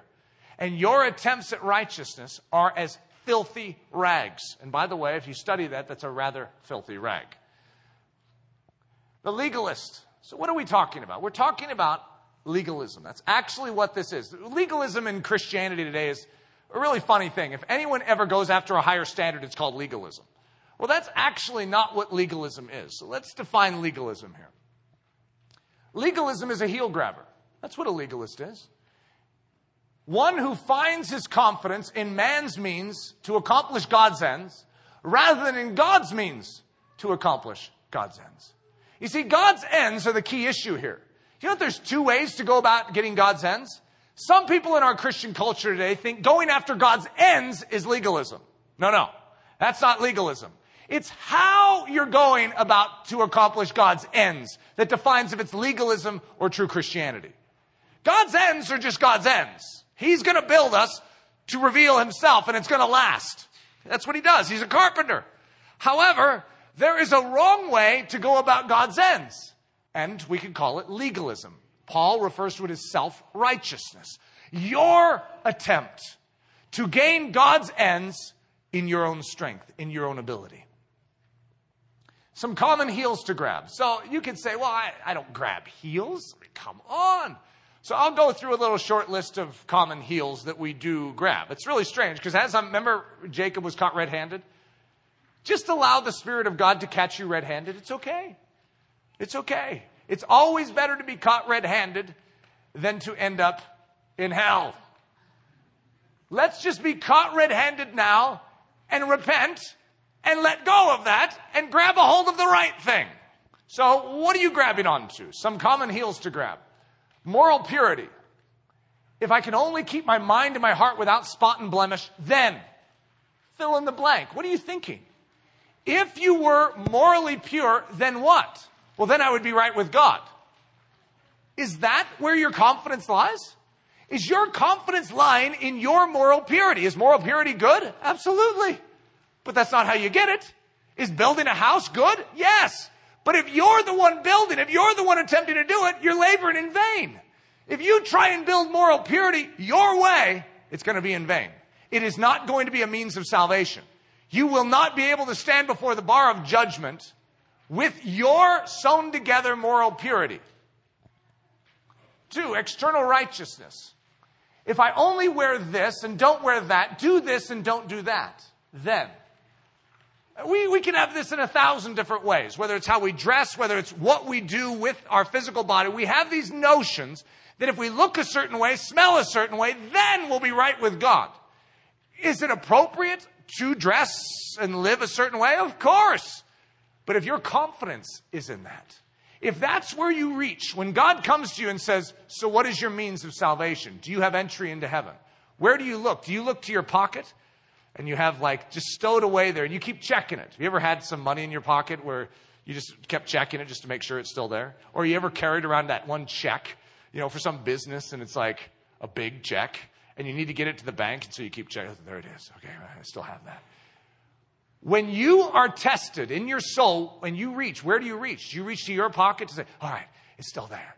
And your attempts at righteousness are as filthy rags. And by the way, if you study that, that's a rather filthy rag. The legalist. So, what are we talking about? We're talking about legalism. That's actually what this is. Legalism in Christianity today is a really funny thing. If anyone ever goes after a higher standard, it's called legalism. Well, that's actually not what legalism is. So let's define legalism here. Legalism is a heel grabber. That's what a legalist is. One who finds his confidence in man's means to accomplish God's ends rather than in God's means to accomplish God's ends. You see, God's ends are the key issue here. You know there's two ways to go about getting God's ends? Some people in our Christian culture today think going after God's ends is legalism. No, no. That's not legalism. It's how you're going about to accomplish God's ends that defines if it's legalism or true Christianity. God's ends are just God's ends. He's going to build us to reveal himself and it's going to last. That's what he does. He's a carpenter. However, there is a wrong way to go about God's ends, and we can call it legalism. Paul refers to it as self righteousness. Your attempt to gain God's ends in your own strength, in your own ability. Some common heels to grab. So you could say, well, I, I don't grab heels. Come on. So I'll go through a little short list of common heels that we do grab. It's really strange because as I um, remember Jacob was caught red-handed. Just allow the Spirit of God to catch you red-handed. It's okay. It's okay. It's always better to be caught red-handed than to end up in hell. Let's just be caught red-handed now and repent and let go of that and grab a hold of the right thing. So what are you grabbing onto? Some common heels to grab. Moral purity. If I can only keep my mind and my heart without spot and blemish, then fill in the blank. What are you thinking? If you were morally pure, then what? Well, then I would be right with God. Is that where your confidence lies? Is your confidence lying in your moral purity? Is moral purity good? Absolutely. But that's not how you get it. Is building a house good? Yes. But if you're the one building, if you're the one attempting to do it, you're laboring in vain. If you try and build moral purity your way, it's going to be in vain. It is not going to be a means of salvation. You will not be able to stand before the bar of judgment with your sewn together moral purity. Two, external righteousness. If I only wear this and don't wear that, do this and don't do that, then. We, we can have this in a thousand different ways, whether it's how we dress, whether it's what we do with our physical body. We have these notions that if we look a certain way, smell a certain way, then we'll be right with God. Is it appropriate to dress and live a certain way? Of course. But if your confidence is in that, if that's where you reach, when God comes to you and says, So what is your means of salvation? Do you have entry into heaven? Where do you look? Do you look to your pocket? And you have like just stowed away there and you keep checking it. Have you ever had some money in your pocket where you just kept checking it just to make sure it's still there? Or you ever carried around that one check, you know, for some business and it's like a big check and you need to get it to the bank and so you keep checking. Oh, there it is. Okay, I still have that. When you are tested in your soul, when you reach, where do you reach? Do you reach to your pocket to say, all right, it's still there.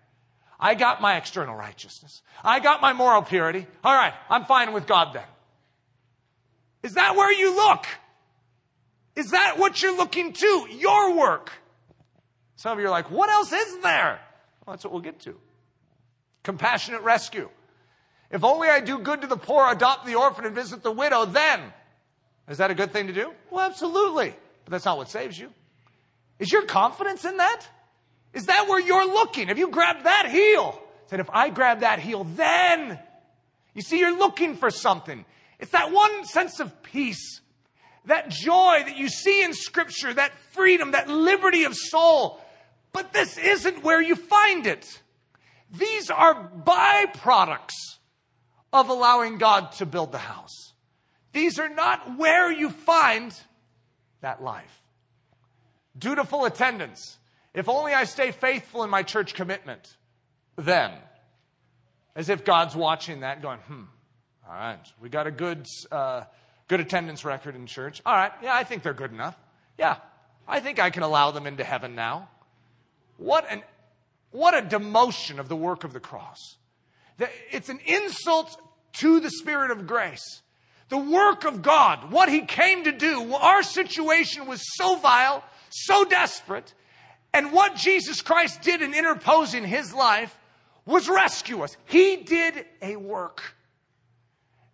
I got my external righteousness. I got my moral purity. All right, I'm fine with God then. Is that where you look? Is that what you're looking to? Your work. Some of you are like, what else is there? Well, that's what we'll get to. Compassionate rescue. If only I do good to the poor, adopt the orphan, and visit the widow, then is that a good thing to do? Well, absolutely. But that's not what saves you. Is your confidence in that? Is that where you're looking? Have you grabbed that heel, said, if I grab that heel, then you see, you're looking for something. It's that one sense of peace, that joy that you see in scripture, that freedom, that liberty of soul. But this isn't where you find it. These are byproducts of allowing God to build the house. These are not where you find that life. Dutiful attendance. If only I stay faithful in my church commitment, then. As if God's watching that, going, hmm, all right, we got a good, uh, good attendance record in church. All right, yeah, I think they're good enough. Yeah, I think I can allow them into heaven now. What an, what a demotion of the work of the cross. It's an insult to the Spirit of grace the work of God, what He came to do. Our situation was so vile, so desperate, and what Jesus Christ did in interposing His life was rescue us. He did a work.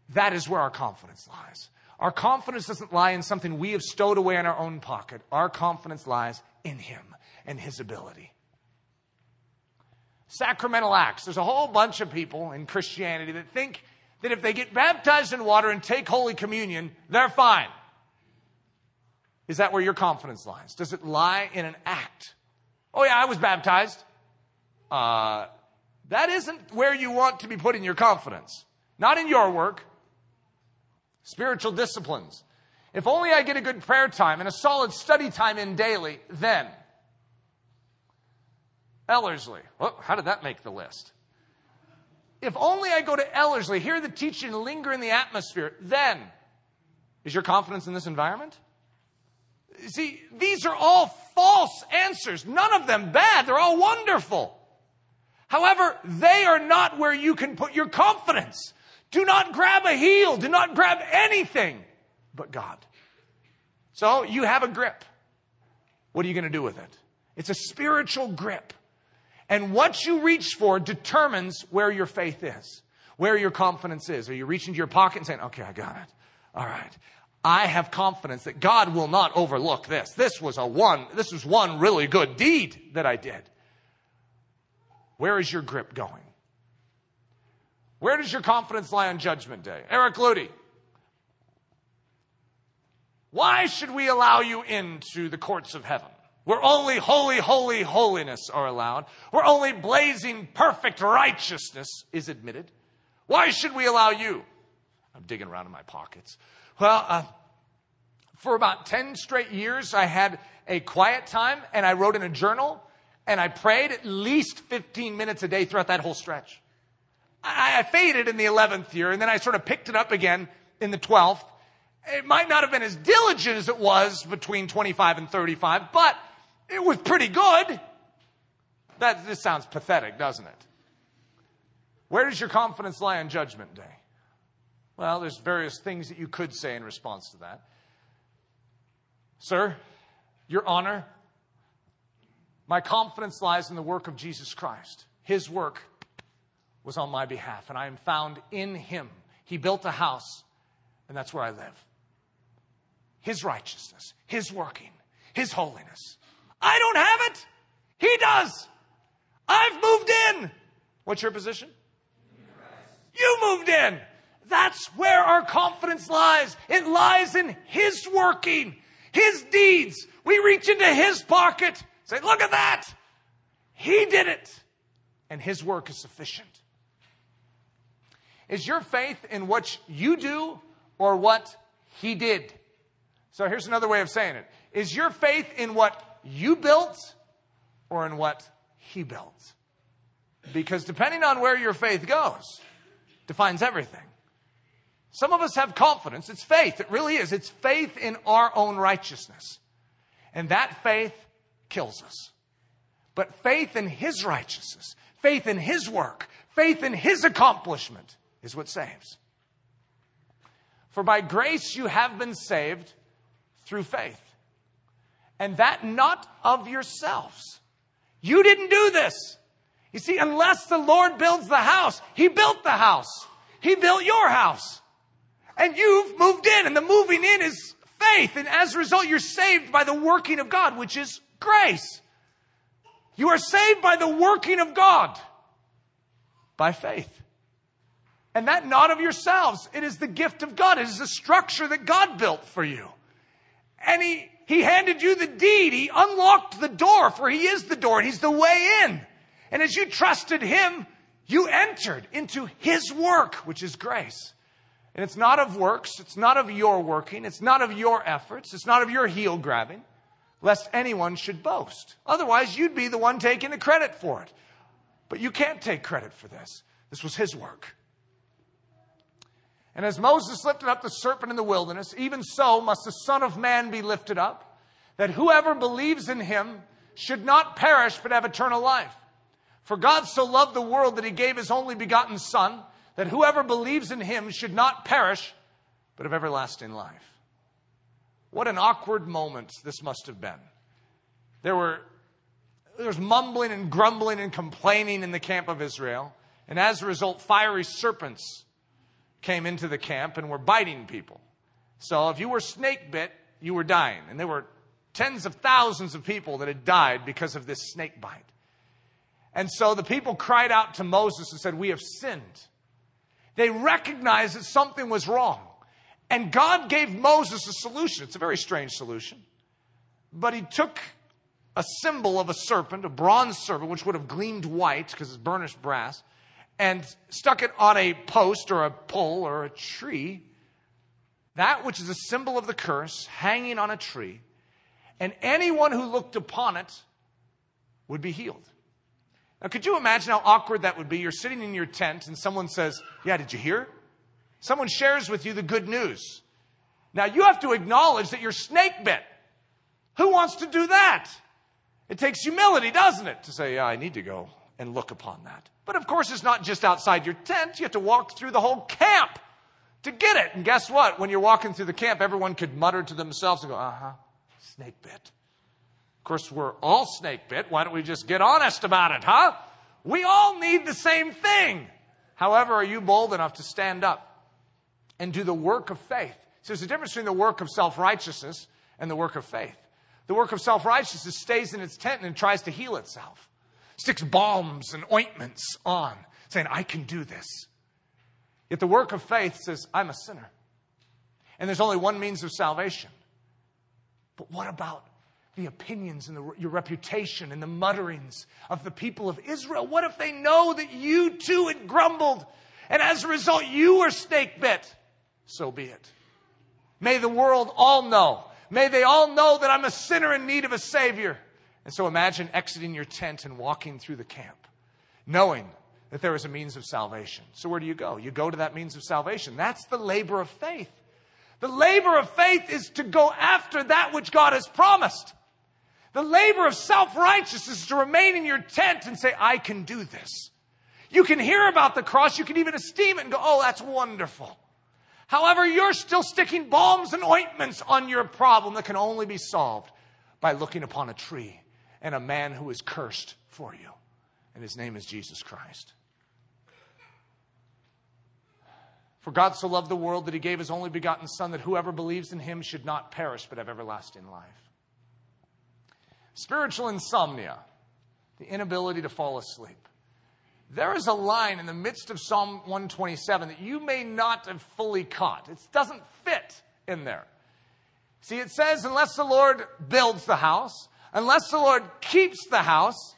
That is where our confidence lies. Our confidence doesn't lie in something we have stowed away in our own pocket. Our confidence lies in Him and His ability. Sacramental acts. There's a whole bunch of people in Christianity that think that if they get baptized in water and take Holy Communion, they're fine. Is that where your confidence lies? Does it lie in an act? Oh, yeah, I was baptized. Uh, that isn't where you want to be putting your confidence. Not in your work. Spiritual disciplines. If only I get a good prayer time and a solid study time in daily, then. Ellerslie. Well, how did that make the list? if only I go to Ellerslie, hear the teaching, linger in the atmosphere, then is your confidence in this environment? See, these are all false answers. None of them bad. They're all wonderful. However, they are not where you can put your confidence. Do not grab a heel. Do not grab anything but God. So you have a grip. What are you going to do with it? It's a spiritual grip. And what you reach for determines where your faith is, where your confidence is. Are you reaching to your pocket and saying, okay, I got it. All right. I have confidence that God will not overlook this. This was a one, this was one really good deed that I did. Where is your grip going? Where does your confidence lie on judgment day? Eric Ludy. Why should we allow you into the courts of heaven? where only holy, holy, holiness are allowed, where only blazing, perfect righteousness is admitted. Why should we allow you? I'm digging around in my pockets. Well, uh, For about 10 straight years, I had a quiet time and I wrote in a journal and I prayed at least 15 minutes a day throughout that whole stretch. I, I faded in the 11th year and then I sort of picked it up again in the 12th. It might not have been as diligent as it was between 25 and 35, but it was pretty good. That, this sounds pathetic, doesn't it? Where does your confidence lie on Judgment Day? Well, there's various things that you could say in response to that. Sir, Your Honor, my confidence lies in the work of Jesus Christ. His work was on my behalf, and I am found in Him. He built a house, and that's where I live. His righteousness, His working, His holiness. I don't have it. He does. I've moved in. What's your position? You moved in. That's where our confidence lies. It lies in His working, His deeds. We reach into His pocket, say, look at that. He did it. And His work is sufficient. Is your faith in what you do or what He did? So here's another way of saying it. Is your faith in what you built or in what He built? Because depending on where your faith goes, defines everything. Some of us have confidence. It's faith. It really is. It's faith in our own righteousness. And that faith kills us. But faith in His righteousness, faith in His work, faith in His accomplishment is what saves. For by grace you have been saved through faith. And that not of yourselves. You didn't do this. You see, unless the Lord builds the house, He built the house. He built your house. And you've moved in, and the moving in is faith. And as a result, you're saved by the working of God, which is grace. You are saved by the working of God by faith. And that not of yourselves. It is the gift of God. It is the structure that God built for you. And He, He handed you the deed. He unlocked the door, for He is the door and He's the way in. And as you trusted Him, you entered into His work, which is grace. And it's not of works, it's not of your working, it's not of your efforts, it's not of your heel grabbing, lest anyone should boast. Otherwise, you'd be the one taking the credit for it. But you can't take credit for this. This was His work. And as Moses lifted up the serpent in the wilderness, even so must the Son of Man be lifted up, that whoever believes in him should not perish but have eternal life. For God so loved the world that he gave his only begotten Son, that whoever believes in him should not perish, but have everlasting life. What an awkward moment this must have been. There were there was mumbling and grumbling and complaining in the camp of Israel, and as a result, fiery serpents came into the camp and were biting people. So if you were snake bit, you were dying. And there were tens of thousands of people that had died because of this snake bite. And so the people cried out to Moses and said, We have sinned. They recognized that something was wrong. And God gave Moses a solution. It's a very strange solution. But he took a symbol of a serpent, a bronze serpent, which would have gleamed white because it's burnished brass, and stuck it on a post or a pole or a tree. That which is a symbol of the curse hanging on a tree. And anyone who looked upon it would be healed. Now, could you imagine how awkward that would be? You're sitting in your tent and someone says, Yeah, did you hear? Someone shares with you the good news. Now, you have to acknowledge that you're snake bit. Who wants to do that? It takes humility, doesn't it? To say, Yeah, I need to go and look upon that. But of course, it's not just outside your tent. You have to walk through the whole camp to get it. And guess what? When you're walking through the camp, everyone could mutter to themselves and go, Uh huh, snake bit Of course, we're all snake bit. Why don't we just get honest about it, huh? We all need the same thing. However, are you bold enough to stand up and do the work of faith? So there's a difference between the work of self righteousness and the work of faith. The work of self righteousness stays in its tent and tries to heal itself, sticks balms and ointments on, saying, I can do this. Yet the work of faith says, I'm a sinner. And there's only one means of salvation. But what about the opinions and the, your reputation and the mutterings of the people of Israel? What if they know that you too had grumbled and as a result you were snake bit? So be it. May the world all know May they all know that I'm a sinner in need of a Savior. And so imagine exiting your tent and walking through the camp, knowing that there is a means of salvation. So where do you go? You go to that means of salvation. That's the labor of faith. The labor of faith is to go after that which God has promised. The labor of self righteousness is to remain in your tent and say, I can do this. You can hear about the cross, you can even esteem it and go, oh, that's wonderful. However, you're still sticking balms and ointments on your problem that can only be solved by looking upon a tree and a man who is cursed for you. And his name is Jesus Christ. For God so loved the world that he gave his only begotten Son, that whoever believes in him should not perish but have everlasting life. Spiritual insomnia, the inability to fall asleep. There is a line in the midst of Psalm 127 that you may not have fully caught. It doesn't fit in there. See, it says, unless the Lord builds the house, unless the Lord keeps the house,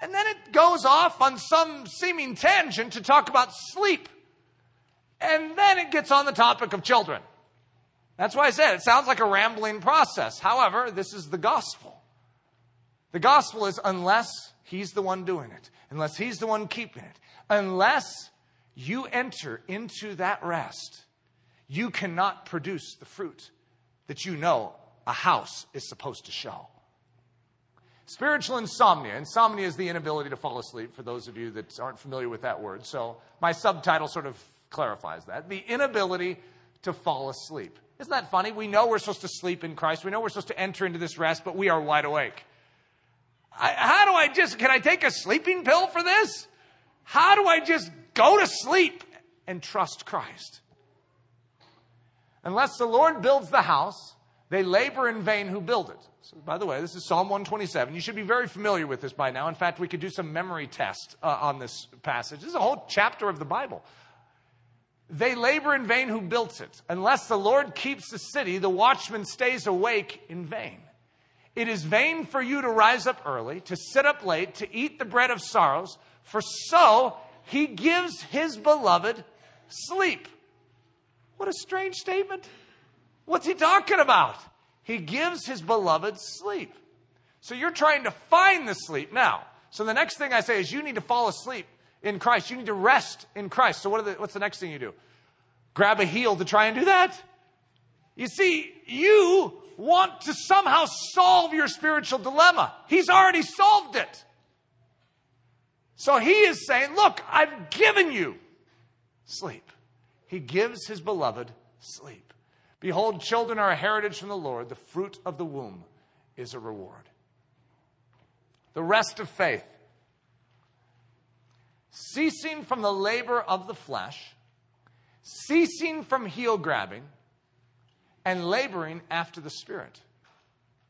and then it goes off on some seeming tangent to talk about sleep. And then it gets on the topic of children. That's why I said it sounds like a rambling process. However, this is the gospel. The gospel is unless he's the one doing it, unless he's the one keeping it, unless you enter into that rest, you cannot produce the fruit that you know a house is supposed to show. Spiritual insomnia. Insomnia is the inability to fall asleep, for those of you that aren't familiar with that word. So, my subtitle sort of clarifies that. The inability to fall asleep. Isn't that funny? We know we're supposed to sleep in Christ. We know we're supposed to enter into this rest, but we are wide awake. I, how do I just, can I take a sleeping pill for this? How do I just go to sleep and trust Christ? Unless the Lord builds the house, they labor in vain who build it. So, by the way, this is Psalm 127. You should be very familiar with this by now. In fact, we could do some memory test uh, on this passage. This is a whole chapter of the Bible. They labor in vain who built it. Unless the Lord keeps the city, the watchman stays awake in vain. It is vain for you to rise up early, to sit up late, to eat the bread of sorrows, for so he gives his beloved sleep. What a strange statement. What's he talking about? He gives his beloved sleep. So you're trying to find the sleep now. So the next thing I say is you need to fall asleep in Christ. You need to rest in Christ. So what the, what's the next thing you do? Grab a heel to try and do that? You see, you want to somehow solve your spiritual dilemma. He's already solved it. So he is saying, Look, I've given you sleep. He gives his beloved sleep. Behold, children are a heritage from the Lord, the fruit of the womb is a reward. The rest of faith. Ceasing from the labor of the flesh, ceasing from heel grabbing and laboring after the Spirit.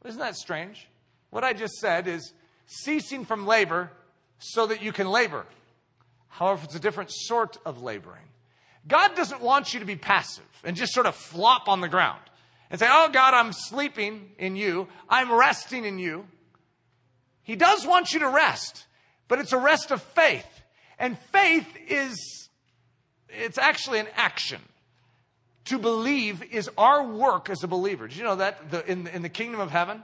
Isn't that strange? What I just said is ceasing from labor so that you can labor. However, it's a different sort of laboring. God doesn't want you to be passive and just sort of flop on the ground and say, Oh, God, I'm sleeping in you. I'm resting in you. He does want you to rest, but it's a rest of faith. And faith is, it's actually an action to believe is our work as a believer. Did you know that the, in, in the kingdom of heaven?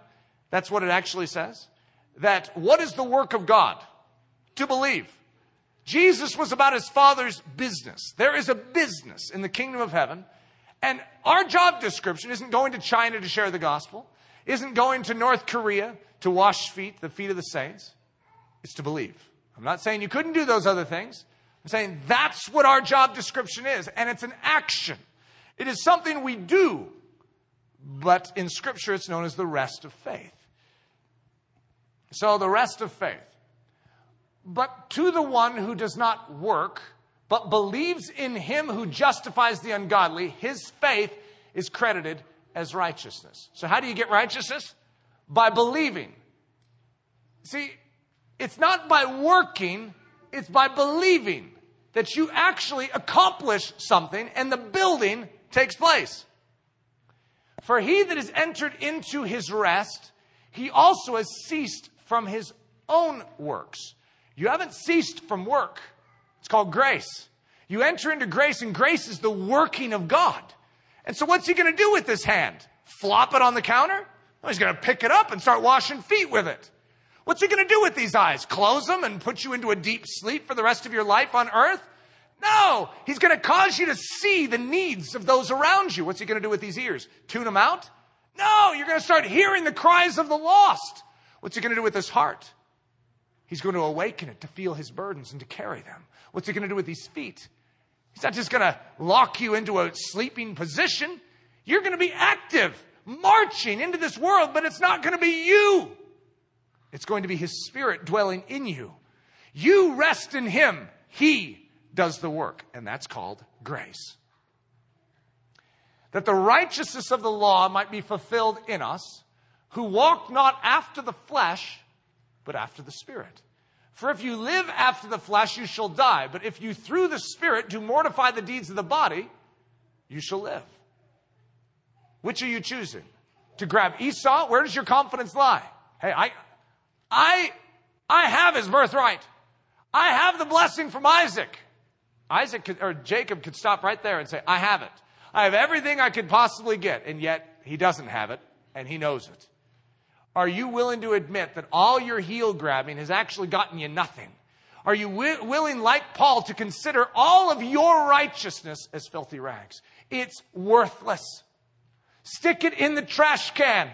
That's what it actually says. That what is the work of God? To believe. Jesus was about his father's business. There is a business in the kingdom of heaven. And our job description isn't going to China to share the gospel, isn't going to North Korea to wash feet, the feet of the saints. It's to believe. I'm not saying you couldn't do those other things. I'm saying that's what our job description is, and it's an action. It is something we do, but in Scripture it's known as the rest of faith. So, the rest of faith. But to the one who does not work, but believes in him who justifies the ungodly, his faith is credited as righteousness. So, how do you get righteousness? By believing. See, it's not by working, it's by believing that you actually accomplish something and the building takes place. For he that has entered into his rest, he also has ceased from his own works. You haven't ceased from work. It's called grace. You enter into grace, and grace is the working of God. And so, what's he going to do with this hand? Flop it on the counter? No, he's going to pick it up and start washing feet with it. What's he going to do with these eyes? Close them and put you into a deep sleep for the rest of your life on earth? No, he's going to cause you to see the needs of those around you. What's he going to do with these ears? Tune them out? No, you're going to start hearing the cries of the lost. What's he going to do with this heart? He's going to awaken it to feel his burdens and to carry them. What's he going to do with these feet? He's not just going to lock you into a sleeping position. You're going to be active, marching into this world, but it's not going to be you. It's going to be his spirit dwelling in you. You rest in him. He does the work, and that's called grace. That the righteousness of the law might be fulfilled in us, who walk not after the flesh, but after the Spirit. For if you live after the flesh, you shall die. But if you through the Spirit do mortify the deeds of the body, you shall live. Which are you choosing? To grab Esau? Where does your confidence lie? Hey, I, I, I have his birthright. I have the blessing from Isaac. Isaac could, or Jacob could stop right there and say, I have it. I have everything I could possibly get. And yet he doesn't have it and he knows it. Are you willing to admit that all your heel grabbing has actually gotten you nothing? Are you wi- willing, like Paul, to consider all of your righteousness as filthy rags? It's worthless. Stick it in the trash can.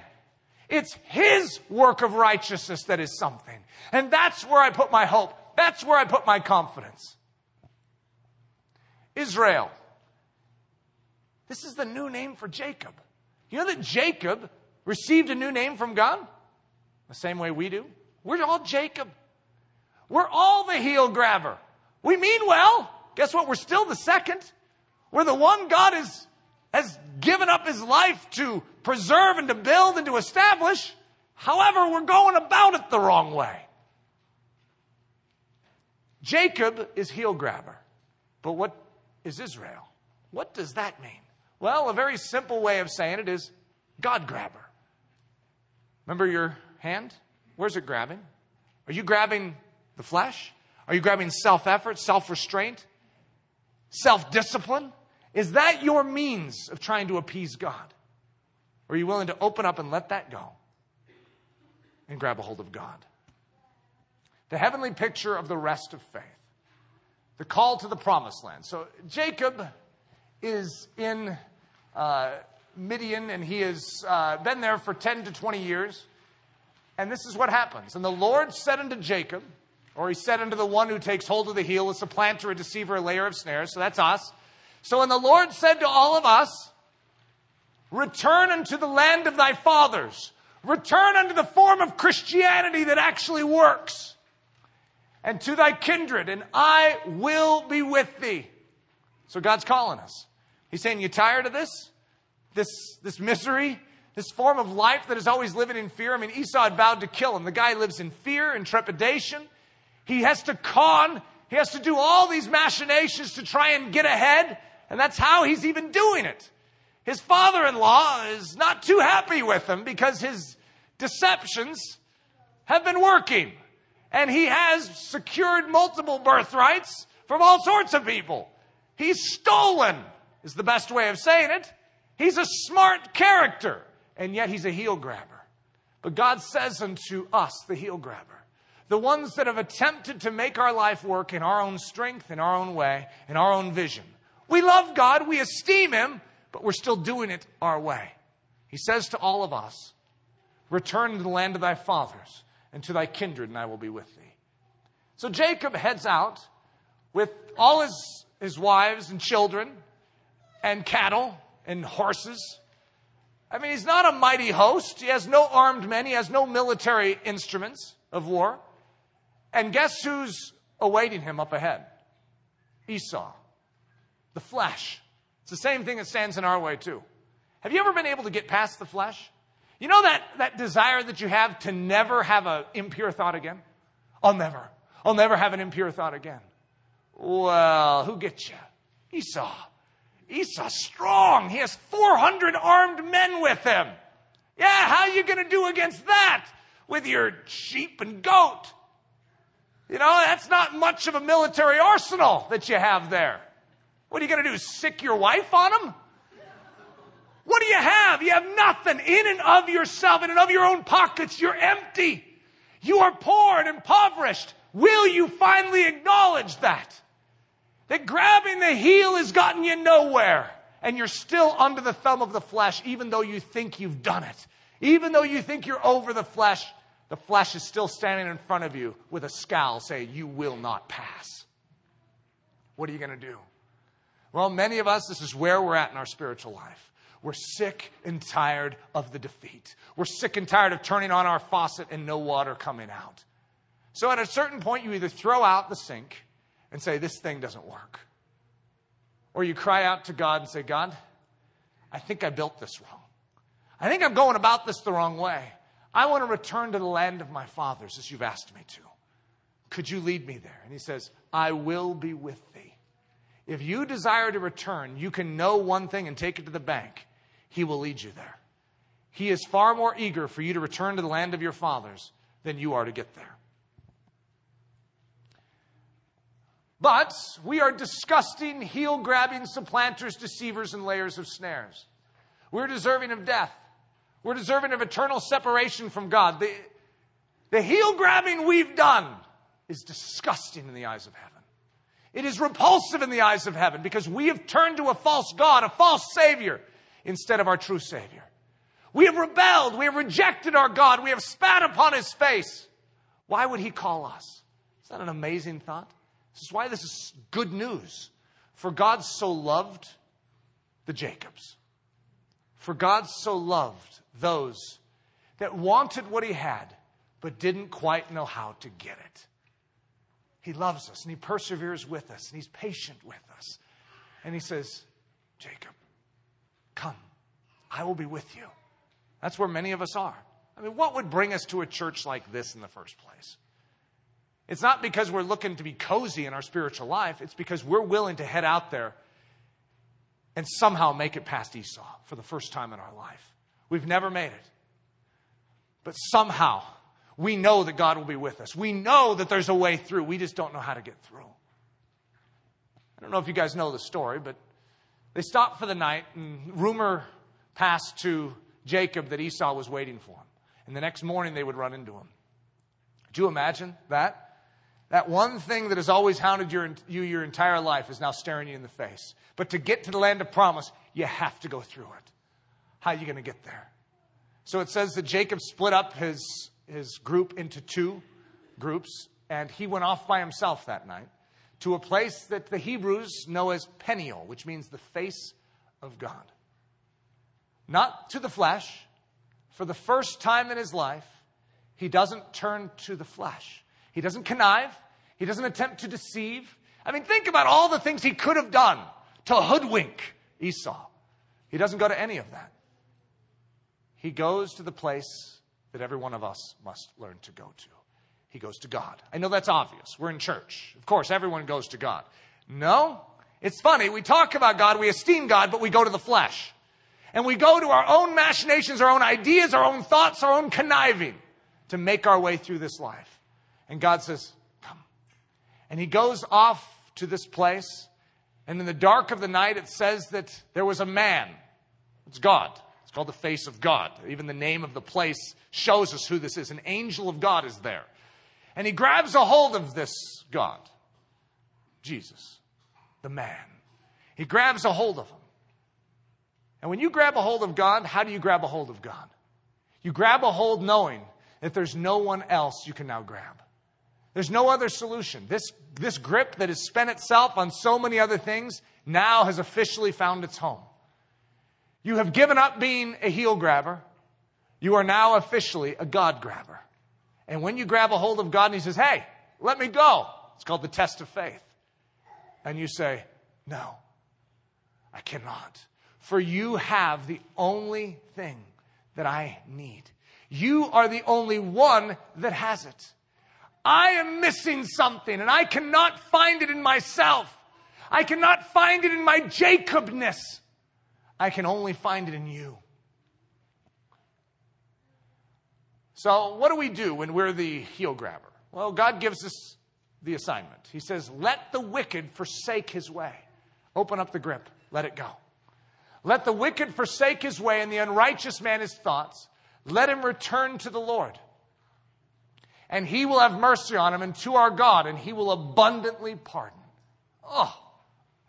It's His work of righteousness that is something. And that's where I put my hope. That's where I put my confidence. Israel. This is the new name for Jacob. You know that Jacob received a new name from God? The same way we do. We're all Jacob. We're all the heel grabber. We mean well. Guess what? We're still the second. We're the one God is, has given up his life to preserve and to build and to establish. However, we're going about it the wrong way. Jacob is heel grabber. But what is Israel? What does that mean? Well, a very simple way of saying it is God grabber. Remember your hand? Where's it grabbing? Are you grabbing the flesh? Are you grabbing self effort, self restraint, self discipline? Is that your means of trying to appease God? Or are you willing to open up and let that go and grab a hold of God? The heavenly picture of the rest of faith, the call to the promised land. So Jacob is in uh, Midian and he has uh, been there for 10 to 20 years. And this is what happens. And the Lord said unto Jacob, or he said unto the one who takes hold of the heel, a supplanter, a deceiver, a layer of snares. So that's us. So when the Lord said to all of us, Return unto the land of thy fathers. Return unto the form of Christianity that actually works. And to thy kindred, and I will be with thee. So God's calling us. He's saying, You tired of this? This, this misery? This form of life that is always living in fear? I mean, Esau had vowed to kill him. The guy lives in fear and trepidation. He has to con, he has to do all these machinations to try and get ahead. And that's how he's even doing it. His father in law is not too happy with him because his deceptions have been working. And he has secured multiple birthrights from all sorts of people. He's stolen, is the best way of saying it. He's a smart character, and yet he's a heel grabber. But God says unto us, the heel grabber, the ones that have attempted to make our life work in our own strength, in our own way, in our own vision. We love God, we esteem Him, but we're still doing it our way. He says to all of us, Return to the land of thy fathers and to thy kindred, and I will be with thee. So Jacob heads out with all his, his wives and children and cattle and horses. I mean, he's not a mighty host. He has no armed men. He has no military instruments of war. And guess who's awaiting him up ahead? Esau, the flesh. It's the same thing that stands in our way, too. Have you ever been able to get past the flesh? You know that, that desire that you have to never have an impure thought again? I'll never. I'll never have an impure thought again. Well, who gets you? Esau. Esau's strong. He has 400 armed men with him. Yeah, how are you going to do against that with your sheep and goat? You know, that's not much of a military arsenal that you have there. What are you going to do? Sick your wife on him? What do you have? You have nothing in and of yourself, in and of your own pockets. You're empty. You are poor and impoverished. Will you finally acknowledge that? That grabbing the heel has gotten you nowhere and you're still under the thumb of the flesh, even though you think you've done it. Even though you think you're over the flesh, the flesh is still standing in front of you with a scowl saying, You will not pass. What are you going to do? Well, many of us, this is where we're at in our spiritual life. We're sick and tired of the defeat. We're sick and tired of turning on our faucet and no water coming out. So at a certain point, you either throw out the sink and say, This thing doesn't work. Or you cry out to God and say, God, I think I built this wrong. I think I'm going about this the wrong way. I want to return to the land of my fathers as you've asked me to. Could you lead me there? And he says, I will be with thee. If you desire to return, you can know one thing and take it to the bank. He will lead you there. He is far more eager for you to return to the land of your fathers than you are to get there. But we are disgusting, heel grabbing supplanters, deceivers, and layers of snares. We're deserving of death. We're deserving of eternal separation from God. The, the heel grabbing we've done is disgusting in the eyes of heaven. It is repulsive in the eyes of heaven because we have turned to a false God, a false Savior, instead of our true Savior. We have rebelled. We have rejected our God. We have spat upon His face. Why would He call us? Is that an amazing thought? This is why this is good news. For God so loved the Jacobs. For God so loved those that wanted what he had, but didn't quite know how to get it. He loves us and he perseveres with us and he's patient with us. And he says, Jacob, come, I will be with you. That's where many of us are. I mean, what would bring us to a church like this in the first place? It's not because we're looking to be cozy in our spiritual life, it's because we're willing to head out there and somehow make it past Esau for the first time in our life. We've never made it. But somehow we know that God will be with us. We know that there's a way through. We just don't know how to get through. I don't know if you guys know the story, but they stopped for the night, and rumor passed to Jacob that Esau was waiting for him. And the next morning they would run into him. Do you imagine that? That one thing that has always hounded your, you your entire life is now staring you in the face. But to get to the land of promise, you have to go through it. How are you going to get there? So it says that Jacob split up his, his group into two groups, and he went off by himself that night to a place that the Hebrews know as Peniel, which means the face of God. Not to the flesh. For the first time in his life, he doesn't turn to the flesh. He doesn't connive. He doesn't attempt to deceive. I mean, think about all the things he could have done to hoodwink Esau. He doesn't go to any of that. He goes to the place that every one of us must learn to go to. He goes to God. I know that's obvious. We're in church. Of course, everyone goes to God. No, it's funny. We talk about God, we esteem God, but we go to the flesh. And we go to our own machinations, our own ideas, our own thoughts, our own conniving to make our way through this life. And God says. And he goes off to this place. And in the dark of the night, it says that there was a man. It's God. It's called the face of God. Even the name of the place shows us who this is. An angel of God is there. And he grabs a hold of this God, Jesus, the man. He grabs a hold of him. And when you grab a hold of God, how do you grab a hold of God? You grab a hold knowing that there's no one else you can now grab. There's no other solution. This, this grip that has spent itself on so many other things now has officially found its home. You have given up being a heel grabber. You are now officially a God grabber. And when you grab a hold of God and He says, Hey, let me go, it's called the test of faith. And you say, No, I cannot. For you have the only thing that I need. You are the only one that has it. I am missing something and I cannot find it in myself. I cannot find it in my Jacobness. I can only find it in you. So, what do we do when we're the heel grabber? Well, God gives us the assignment. He says, Let the wicked forsake his way. Open up the grip, let it go. Let the wicked forsake his way and the unrighteous man his thoughts. Let him return to the Lord. And he will have mercy on him and to our God, and he will abundantly pardon. Oh,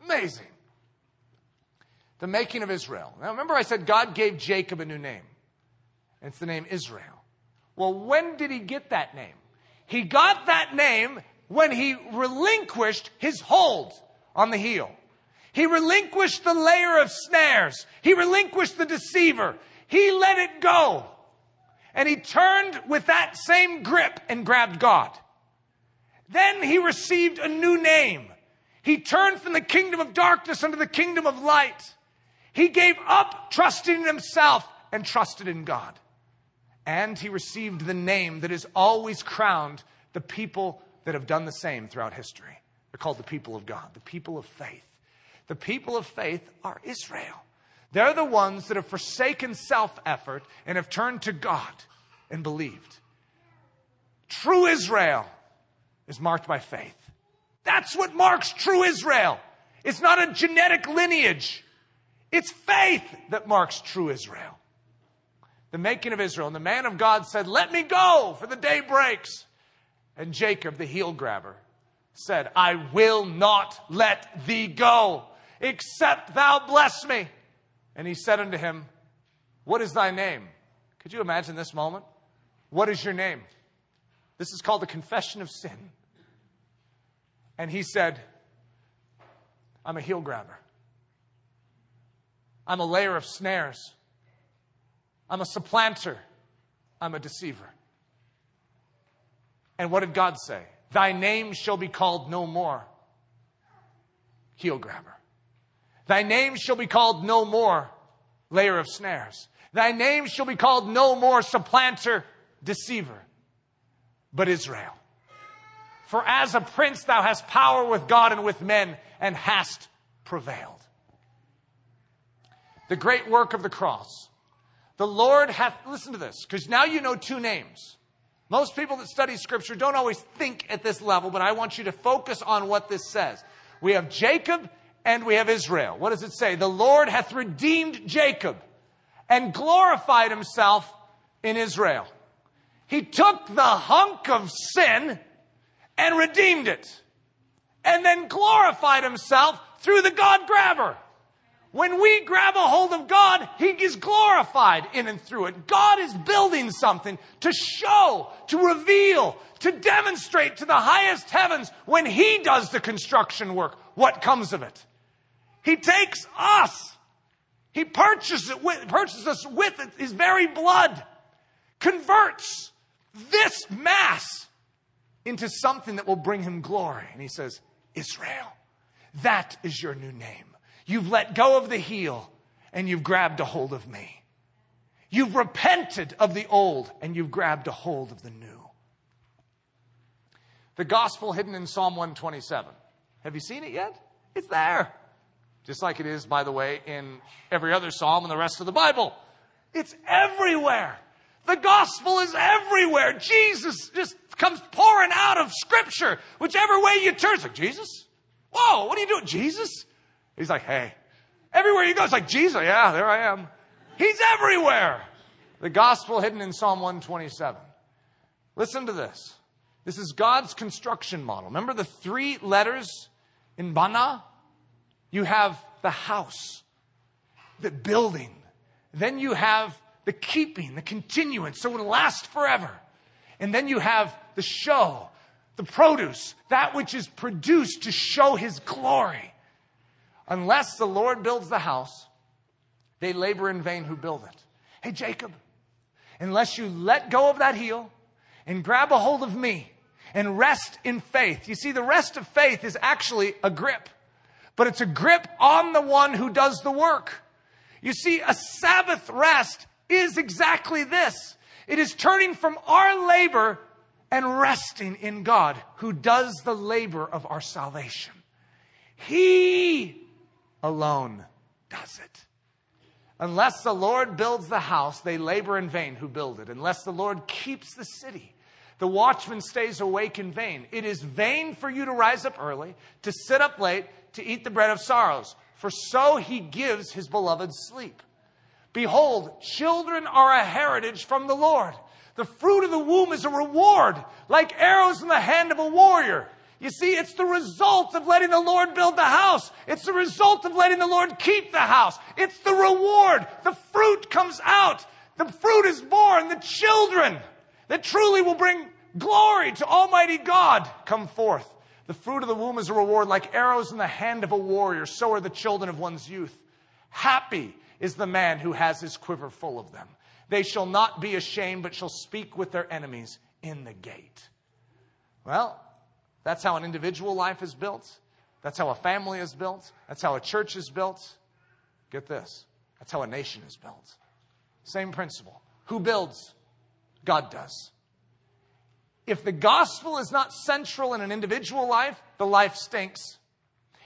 amazing. The making of Israel. Now remember, I said God gave Jacob a new name. It's the name Israel. Well, when did he get that name? He got that name when he relinquished his hold on the heel. He relinquished the layer of snares. He relinquished the deceiver. He let it go. And he turned with that same grip and grabbed God. Then he received a new name. He turned from the kingdom of darkness into the kingdom of light. He gave up trusting in himself and trusted in God. And he received the name that has always crowned the people that have done the same throughout history. They're called the people of God, the people of faith. The people of faith are Israel. They're the ones that have forsaken self effort and have turned to God and believed. True Israel is marked by faith. That's what marks true Israel. It's not a genetic lineage, it's faith that marks true Israel. The making of Israel. And the man of God said, Let me go, for the day breaks. And Jacob, the heel grabber, said, I will not let thee go, except thou bless me. And he said unto him, What is thy name? Could you imagine this moment? What is your name? This is called the confession of sin. And he said, I'm a heel grabber. I'm a layer of snares. I'm a supplanter. I'm a deceiver. And what did God say? Thy name shall be called no more heel grabber. Thy name shall be called no more layer of snares. Thy name shall be called no more supplanter, deceiver, but Israel. For as a prince thou hast power with God and with men and hast prevailed. The great work of the cross. The Lord hath, listen to this, because now you know two names. Most people that study scripture don't always think at this level, but I want you to focus on what this says. We have Jacob and we have Israel. What does it say? The Lord hath redeemed Jacob and glorified himself in Israel. He took the hunk of sin and redeemed it and then glorified himself through the God grabber. When we grab a hold of God, He is glorified in and through it. God is building something to show, to reveal, to demonstrate to the highest heavens when He does the construction work. What comes of it? He takes us. He purchases, it with, purchases us with His very blood, converts this mass into something that will bring Him glory. And He says, Israel, that is your new name. You've let go of the heel and you've grabbed a hold of me. You've repented of the old and you've grabbed a hold of the new. The gospel hidden in Psalm 127. Have you seen it yet? It's there. Just like it is, by the way, in every other psalm and the rest of the Bible. It's everywhere. The gospel is everywhere. Jesus just comes pouring out of scripture. Whichever way you turn, it's like, Jesus? Whoa, what are you doing? Jesus? He's like, hey, everywhere you go, it's like, Jesus, yeah, there I am. He's everywhere. The gospel hidden in Psalm 127. Listen to this. This is God's construction model. Remember the three letters in Bana? You have the house, the building. Then you have the keeping, the continuance, so it'll last forever. And then you have the show, the produce, that which is produced to show his glory. Unless the Lord builds the house, they labor in vain who build it. Hey, Jacob, unless you let go of that heel and grab a hold of me and rest in faith. You see, the rest of faith is actually a grip, but it's a grip on the one who does the work. You see, a Sabbath rest is exactly this. It is turning from our labor and resting in God who does the labor of our salvation. He alone does it. Unless the Lord builds the house, they labor in vain who build it. Unless the Lord keeps the city, the watchman stays awake in vain. It is vain for you to rise up early, to sit up late, to eat the bread of sorrows. for so he gives his beloved sleep. Behold, children are a heritage from the Lord. The fruit of the womb is a reward, like arrows in the hand of a warrior. You see, it's the result of letting the Lord build the house. It's the result of letting the Lord keep the house. It's the reward. The fruit comes out. The fruit is born. The children that truly will bring glory to Almighty God come forth. The fruit of the womb is a reward like arrows in the hand of a warrior. So are the children of one's youth. Happy is the man who has his quiver full of them. They shall not be ashamed, but shall speak with their enemies in the gate. Well, that's how an individual life is built. That's how a family is built. That's how a church is built. Get this that's how a nation is built. Same principle. Who builds? God does. If the gospel is not central in an individual life, the life stinks.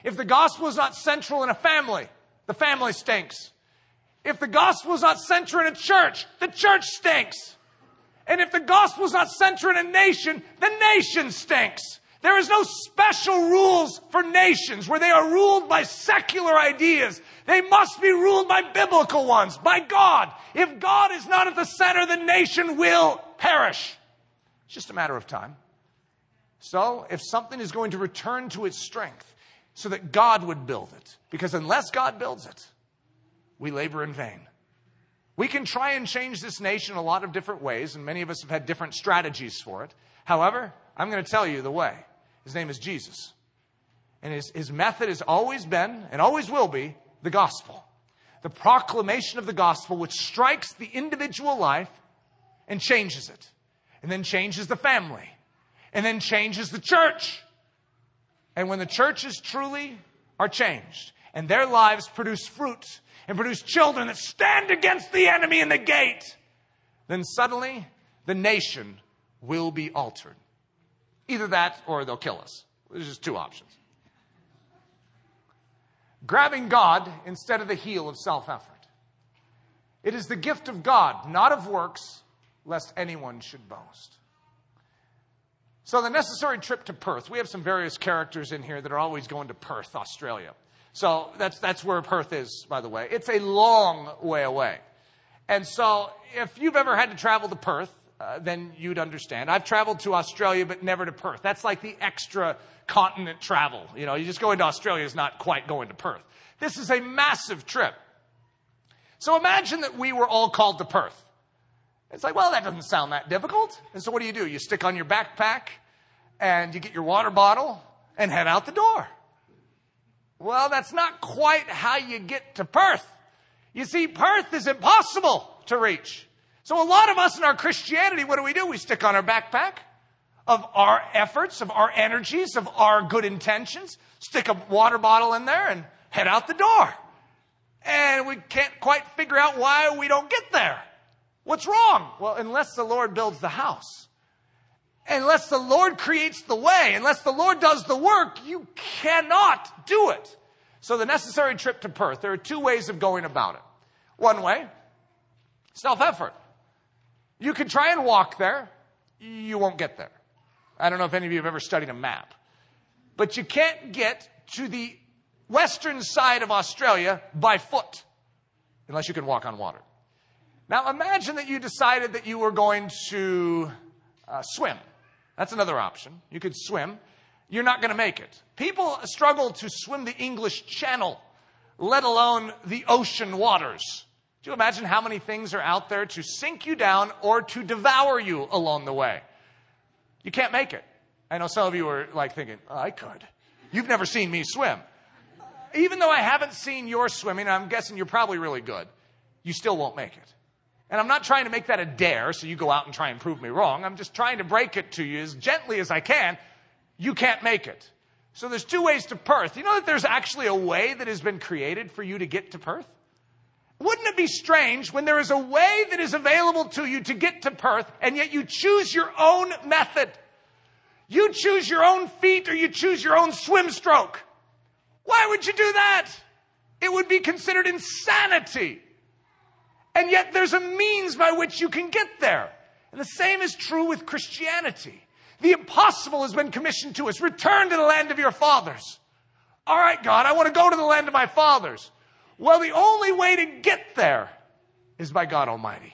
If the gospel is not central in a family, the family stinks. If the gospel is not central in a church, the church stinks. And if the gospel is not central in a nation, the nation stinks. There is no special rules for nations where they are ruled by secular ideas. They must be ruled by biblical ones, by God. If God is not at the center, the nation will perish. It's just a matter of time. So, if something is going to return to its strength, so that God would build it, because unless God builds it, we labor in vain. We can try and change this nation a lot of different ways, and many of us have had different strategies for it. However, I'm going to tell you the way. His name is Jesus. And his, his method has always been, and always will be, the gospel. The proclamation of the gospel, which strikes the individual life and changes it, and then changes the family, and then changes the church. And when the churches truly are changed, and their lives produce fruit, and produce children that stand against the enemy in the gate, then suddenly the nation will be altered. Either that or they'll kill us. There's just two options. Grabbing God instead of the heel of self effort. It is the gift of God, not of works, lest anyone should boast. So, the necessary trip to Perth. We have some various characters in here that are always going to Perth, Australia. So, that's, that's where Perth is, by the way. It's a long way away. And so, if you've ever had to travel to Perth, uh, then you'd understand. I've traveled to Australia, but never to Perth. That's like the extra continent travel. You know, you just go into Australia is not quite going to Perth. This is a massive trip. So imagine that we were all called to Perth. It's like, well, that doesn't sound that difficult. And so what do you do? You stick on your backpack and you get your water bottle and head out the door. Well, that's not quite how you get to Perth. You see, Perth is impossible to reach. So a lot of us in our Christianity, what do we do? We stick on our backpack of our efforts, of our energies, of our good intentions, stick a water bottle in there and head out the door. And we can't quite figure out why we don't get there. What's wrong? Well, unless the Lord builds the house, unless the Lord creates the way, unless the Lord does the work, you cannot do it. So the necessary trip to Perth, there are two ways of going about it. One way, self effort. You can try and walk there, you won't get there. I don't know if any of you have ever studied a map, but you can't get to the western side of Australia by foot unless you can walk on water. Now imagine that you decided that you were going to uh, swim. That's another option. You could swim. You're not going to make it. People struggle to swim the English Channel, let alone the ocean waters. Do you imagine how many things are out there to sink you down or to devour you along the way? You can't make it. I know some of you are like thinking, oh, I could. You've never seen me swim. Even though I haven't seen your swimming, I'm guessing you're probably really good, you still won't make it. And I'm not trying to make that a dare so you go out and try and prove me wrong. I'm just trying to break it to you as gently as I can. You can't make it. So there's two ways to Perth. You know that there's actually a way that has been created for you to get to Perth? Wouldn't it be strange when there is a way that is available to you to get to Perth and yet you choose your own method? You choose your own feet or you choose your own swim stroke. Why would you do that? It would be considered insanity. And yet there's a means by which you can get there. And the same is true with Christianity. The impossible has been commissioned to us. Return to the land of your fathers. All right, God, I want to go to the land of my fathers. Well, the only way to get there is by God Almighty.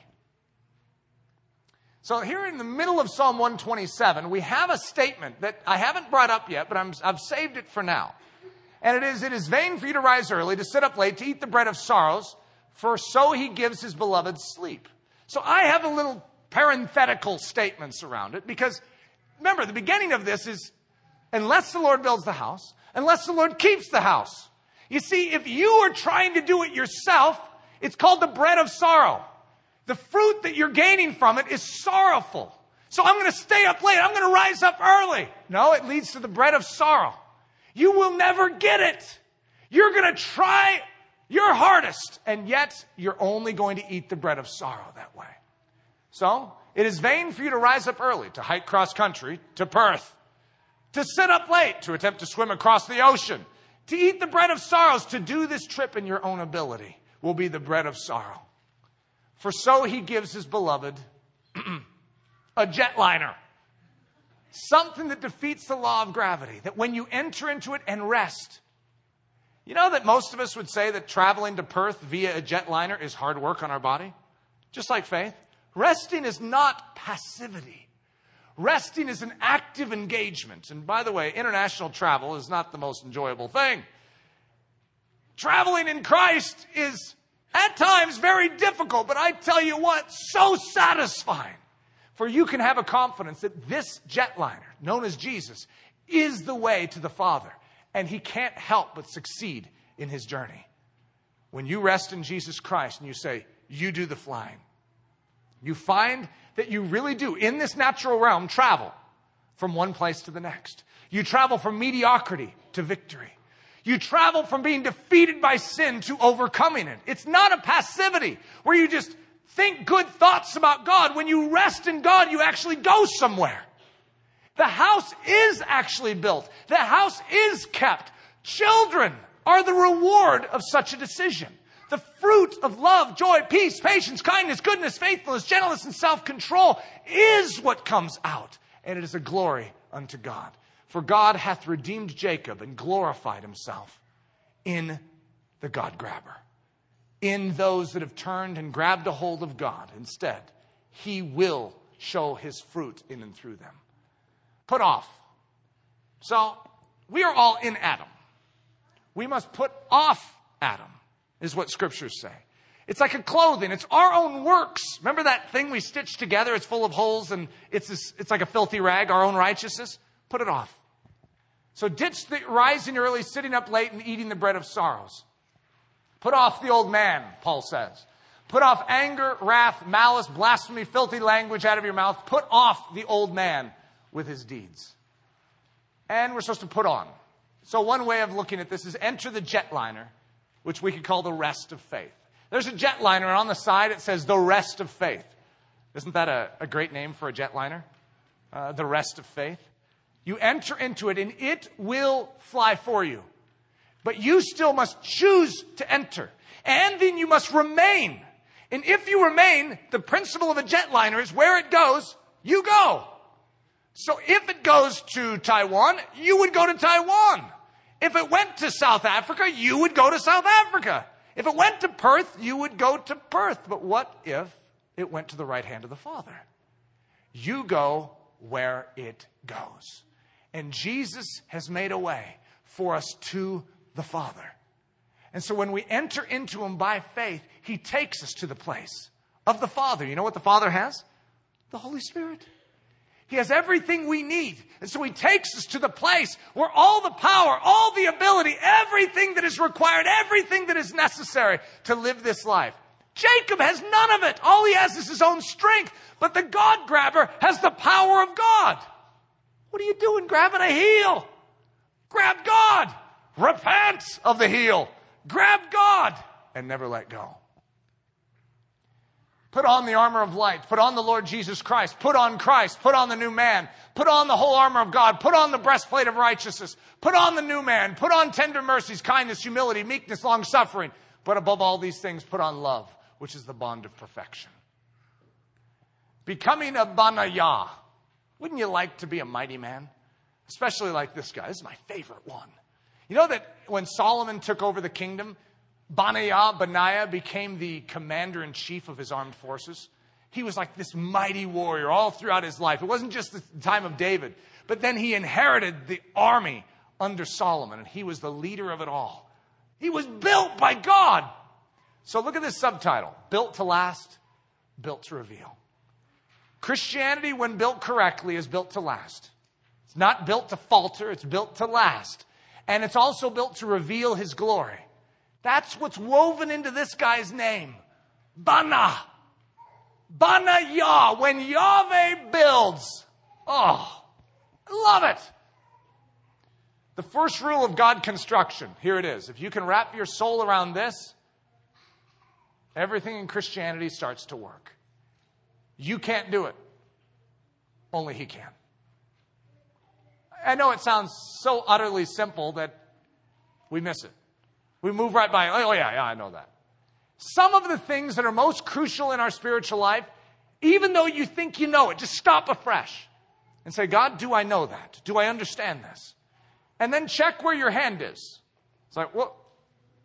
So here in the middle of Psalm 127, we have a statement that I haven't brought up yet, but i have saved it for now. And it is, it is vain for you to rise early, to sit up late, to eat the bread of sorrows, for so he gives his beloved sleep. So I have a little parenthetical statements around it because remember, the beginning of this is unless the Lord builds the house, unless the Lord keeps the house. You see, if you are trying to do it yourself, it's called the bread of sorrow. The fruit that you're gaining from it is sorrowful. So I'm going to stay up late. I'm going to rise up early. No, it leads to the bread of sorrow. You will never get it. You're going to try your hardest, and yet you're only going to eat the bread of sorrow that way. So, it is vain for you to rise up early, to hike cross country to Perth, to sit up late, to attempt to swim across the ocean, to eat the bread of sorrows, to do this trip in your own ability will be the bread of sorrow. For so he gives his beloved a jetliner. Something that defeats the law of gravity, that when you enter into it and rest, you know that most of us would say that traveling to Perth via a jetliner is hard work on our body? Just like faith. Resting is not passivity. Resting is an active engagement. And by the way, international travel is not the most enjoyable thing. Traveling in Christ is at times very difficult, but I tell you what, so satisfying. For you can have a confidence that this jetliner, known as Jesus, is the way to the Father, and he can't help but succeed in his journey. When you rest in Jesus Christ and you say, You do the flying, you find that you really do, in this natural realm, travel from one place to the next. You travel from mediocrity to victory. You travel from being defeated by sin to overcoming it. It's not a passivity where you just think good thoughts about God. When you rest in God, you actually go somewhere. The house is actually built. The house is kept. Children are the reward of such a decision. The fruit of love, joy, peace, patience, kindness, goodness, faithfulness, gentleness, and self-control is what comes out. And it is a glory unto God. For God hath redeemed Jacob and glorified himself in the God grabber, in those that have turned and grabbed a hold of God instead. He will show his fruit in and through them. Put off. So, we are all in Adam. We must put off Adam, is what scriptures say. It's like a clothing. It's our own works. Remember that thing we stitched together? It's full of holes and it's, this, it's like a filthy rag, our own righteousness. Put it off. So ditch the rising early, sitting up late, and eating the bread of sorrows. Put off the old man, Paul says. Put off anger, wrath, malice, blasphemy, filthy language out of your mouth. Put off the old man with his deeds. And we're supposed to put on. So one way of looking at this is enter the jetliner, which we could call the rest of faith. There's a jetliner, on the side it says the rest of faith. Isn't that a, a great name for a jetliner? Uh, the rest of faith. You enter into it and it will fly for you. But you still must choose to enter. And then you must remain. And if you remain, the principle of a jetliner is where it goes, you go. So if it goes to Taiwan, you would go to Taiwan. If it went to South Africa, you would go to South Africa. If it went to Perth, you would go to Perth. But what if it went to the right hand of the Father? You go where it goes. And Jesus has made a way for us to the Father. And so when we enter into Him by faith, He takes us to the place of the Father. You know what the Father has? The Holy Spirit. He has everything we need. And so he takes us to the place where all the power, all the ability, everything that is required, everything that is necessary to live this life. Jacob has none of it. All he has is his own strength. But the God grabber has the power of God. What are you doing grabbing a heel? Grab God. Repent of the heel. Grab God and never let go. Put on the armor of light. Put on the Lord Jesus Christ. Put on Christ. Put on the new man. Put on the whole armor of God. Put on the breastplate of righteousness. Put on the new man. Put on tender mercies, kindness, humility, meekness, long suffering. But above all these things, put on love, which is the bond of perfection. Becoming a Benaiah wouldn't you like to be a mighty man? Especially like this guy. This is my favorite one. You know that when Solomon took over the kingdom, Benaiah, Benaiah became the commander in chief of his armed forces. He was like this mighty warrior all throughout his life. It wasn't just the time of David, but then he inherited the army under Solomon, and he was the leader of it all. He was built by God. So look at this subtitle Built to Last, Built to Reveal. Christianity, when built correctly, is built to last. It's not built to falter, it's built to last. And it's also built to reveal his glory. That's what's woven into this guy's name. Bana. Bana Yah, when Yahweh builds. Oh, I love it. The first rule of God construction, here it is. If you can wrap your soul around this, everything in Christianity starts to work. You can't do it, only He can. I know it sounds so utterly simple that we miss it. We move right by, oh, yeah, yeah, I know that. Some of the things that are most crucial in our spiritual life, even though you think you know it, just stop afresh and say, God, do I know that? Do I understand this? And then check where your hand is. It's like, well,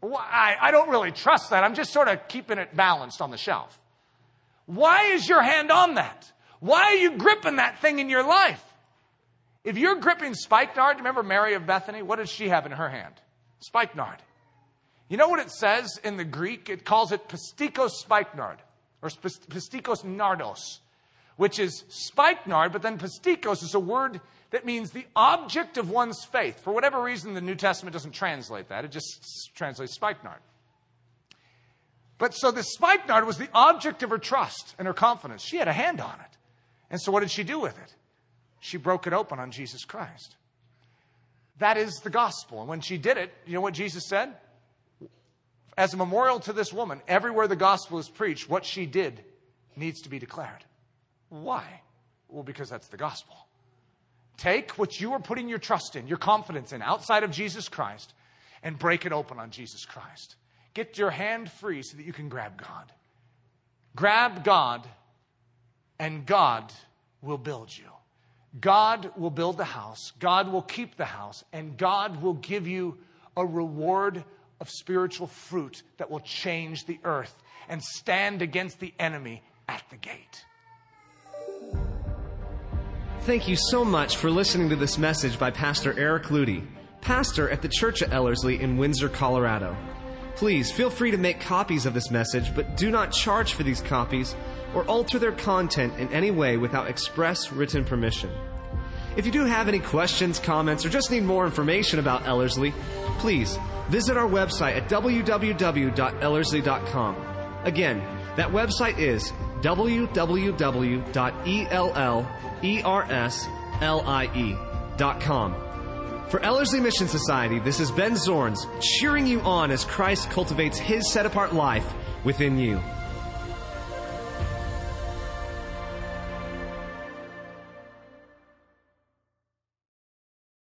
well I, I don't really trust that. I'm just sort of keeping it balanced on the shelf. Why is your hand on that? Why are you gripping that thing in your life? If you're gripping spikenard, remember Mary of Bethany? What did she have in her hand? Spikenard. You know what it says in the Greek? It calls it pistikos spikenard, or pistikos nardos, which is spikenard, but then pistikos is a word that means the object of one's faith. For whatever reason, the New Testament doesn't translate that, it just translates spikenard. But so the spikenard was the object of her trust and her confidence. She had a hand on it. And so what did she do with it? She broke it open on Jesus Christ. That is the gospel. And when she did it, you know what Jesus said? As a memorial to this woman, everywhere the gospel is preached, what she did needs to be declared. Why? Well, because that's the gospel. Take what you are putting your trust in, your confidence in, outside of Jesus Christ, and break it open on Jesus Christ. Get your hand free so that you can grab God. Grab God, and God will build you. God will build the house, God will keep the house, and God will give you a reward of spiritual fruit that will change the earth and stand against the enemy at the gate. Thank you so much for listening to this message by Pastor Eric Ludy, pastor at the Church of Ellerslie in Windsor, Colorado. Please feel free to make copies of this message, but do not charge for these copies or alter their content in any way without express written permission. If you do have any questions, comments, or just need more information about Ellerslie, please visit our website at www.ellerslie.com. Again, that website is www.ellerslie.com. For Ellerslie Mission Society, this is Ben Zorns cheering you on as Christ cultivates his set apart life within you.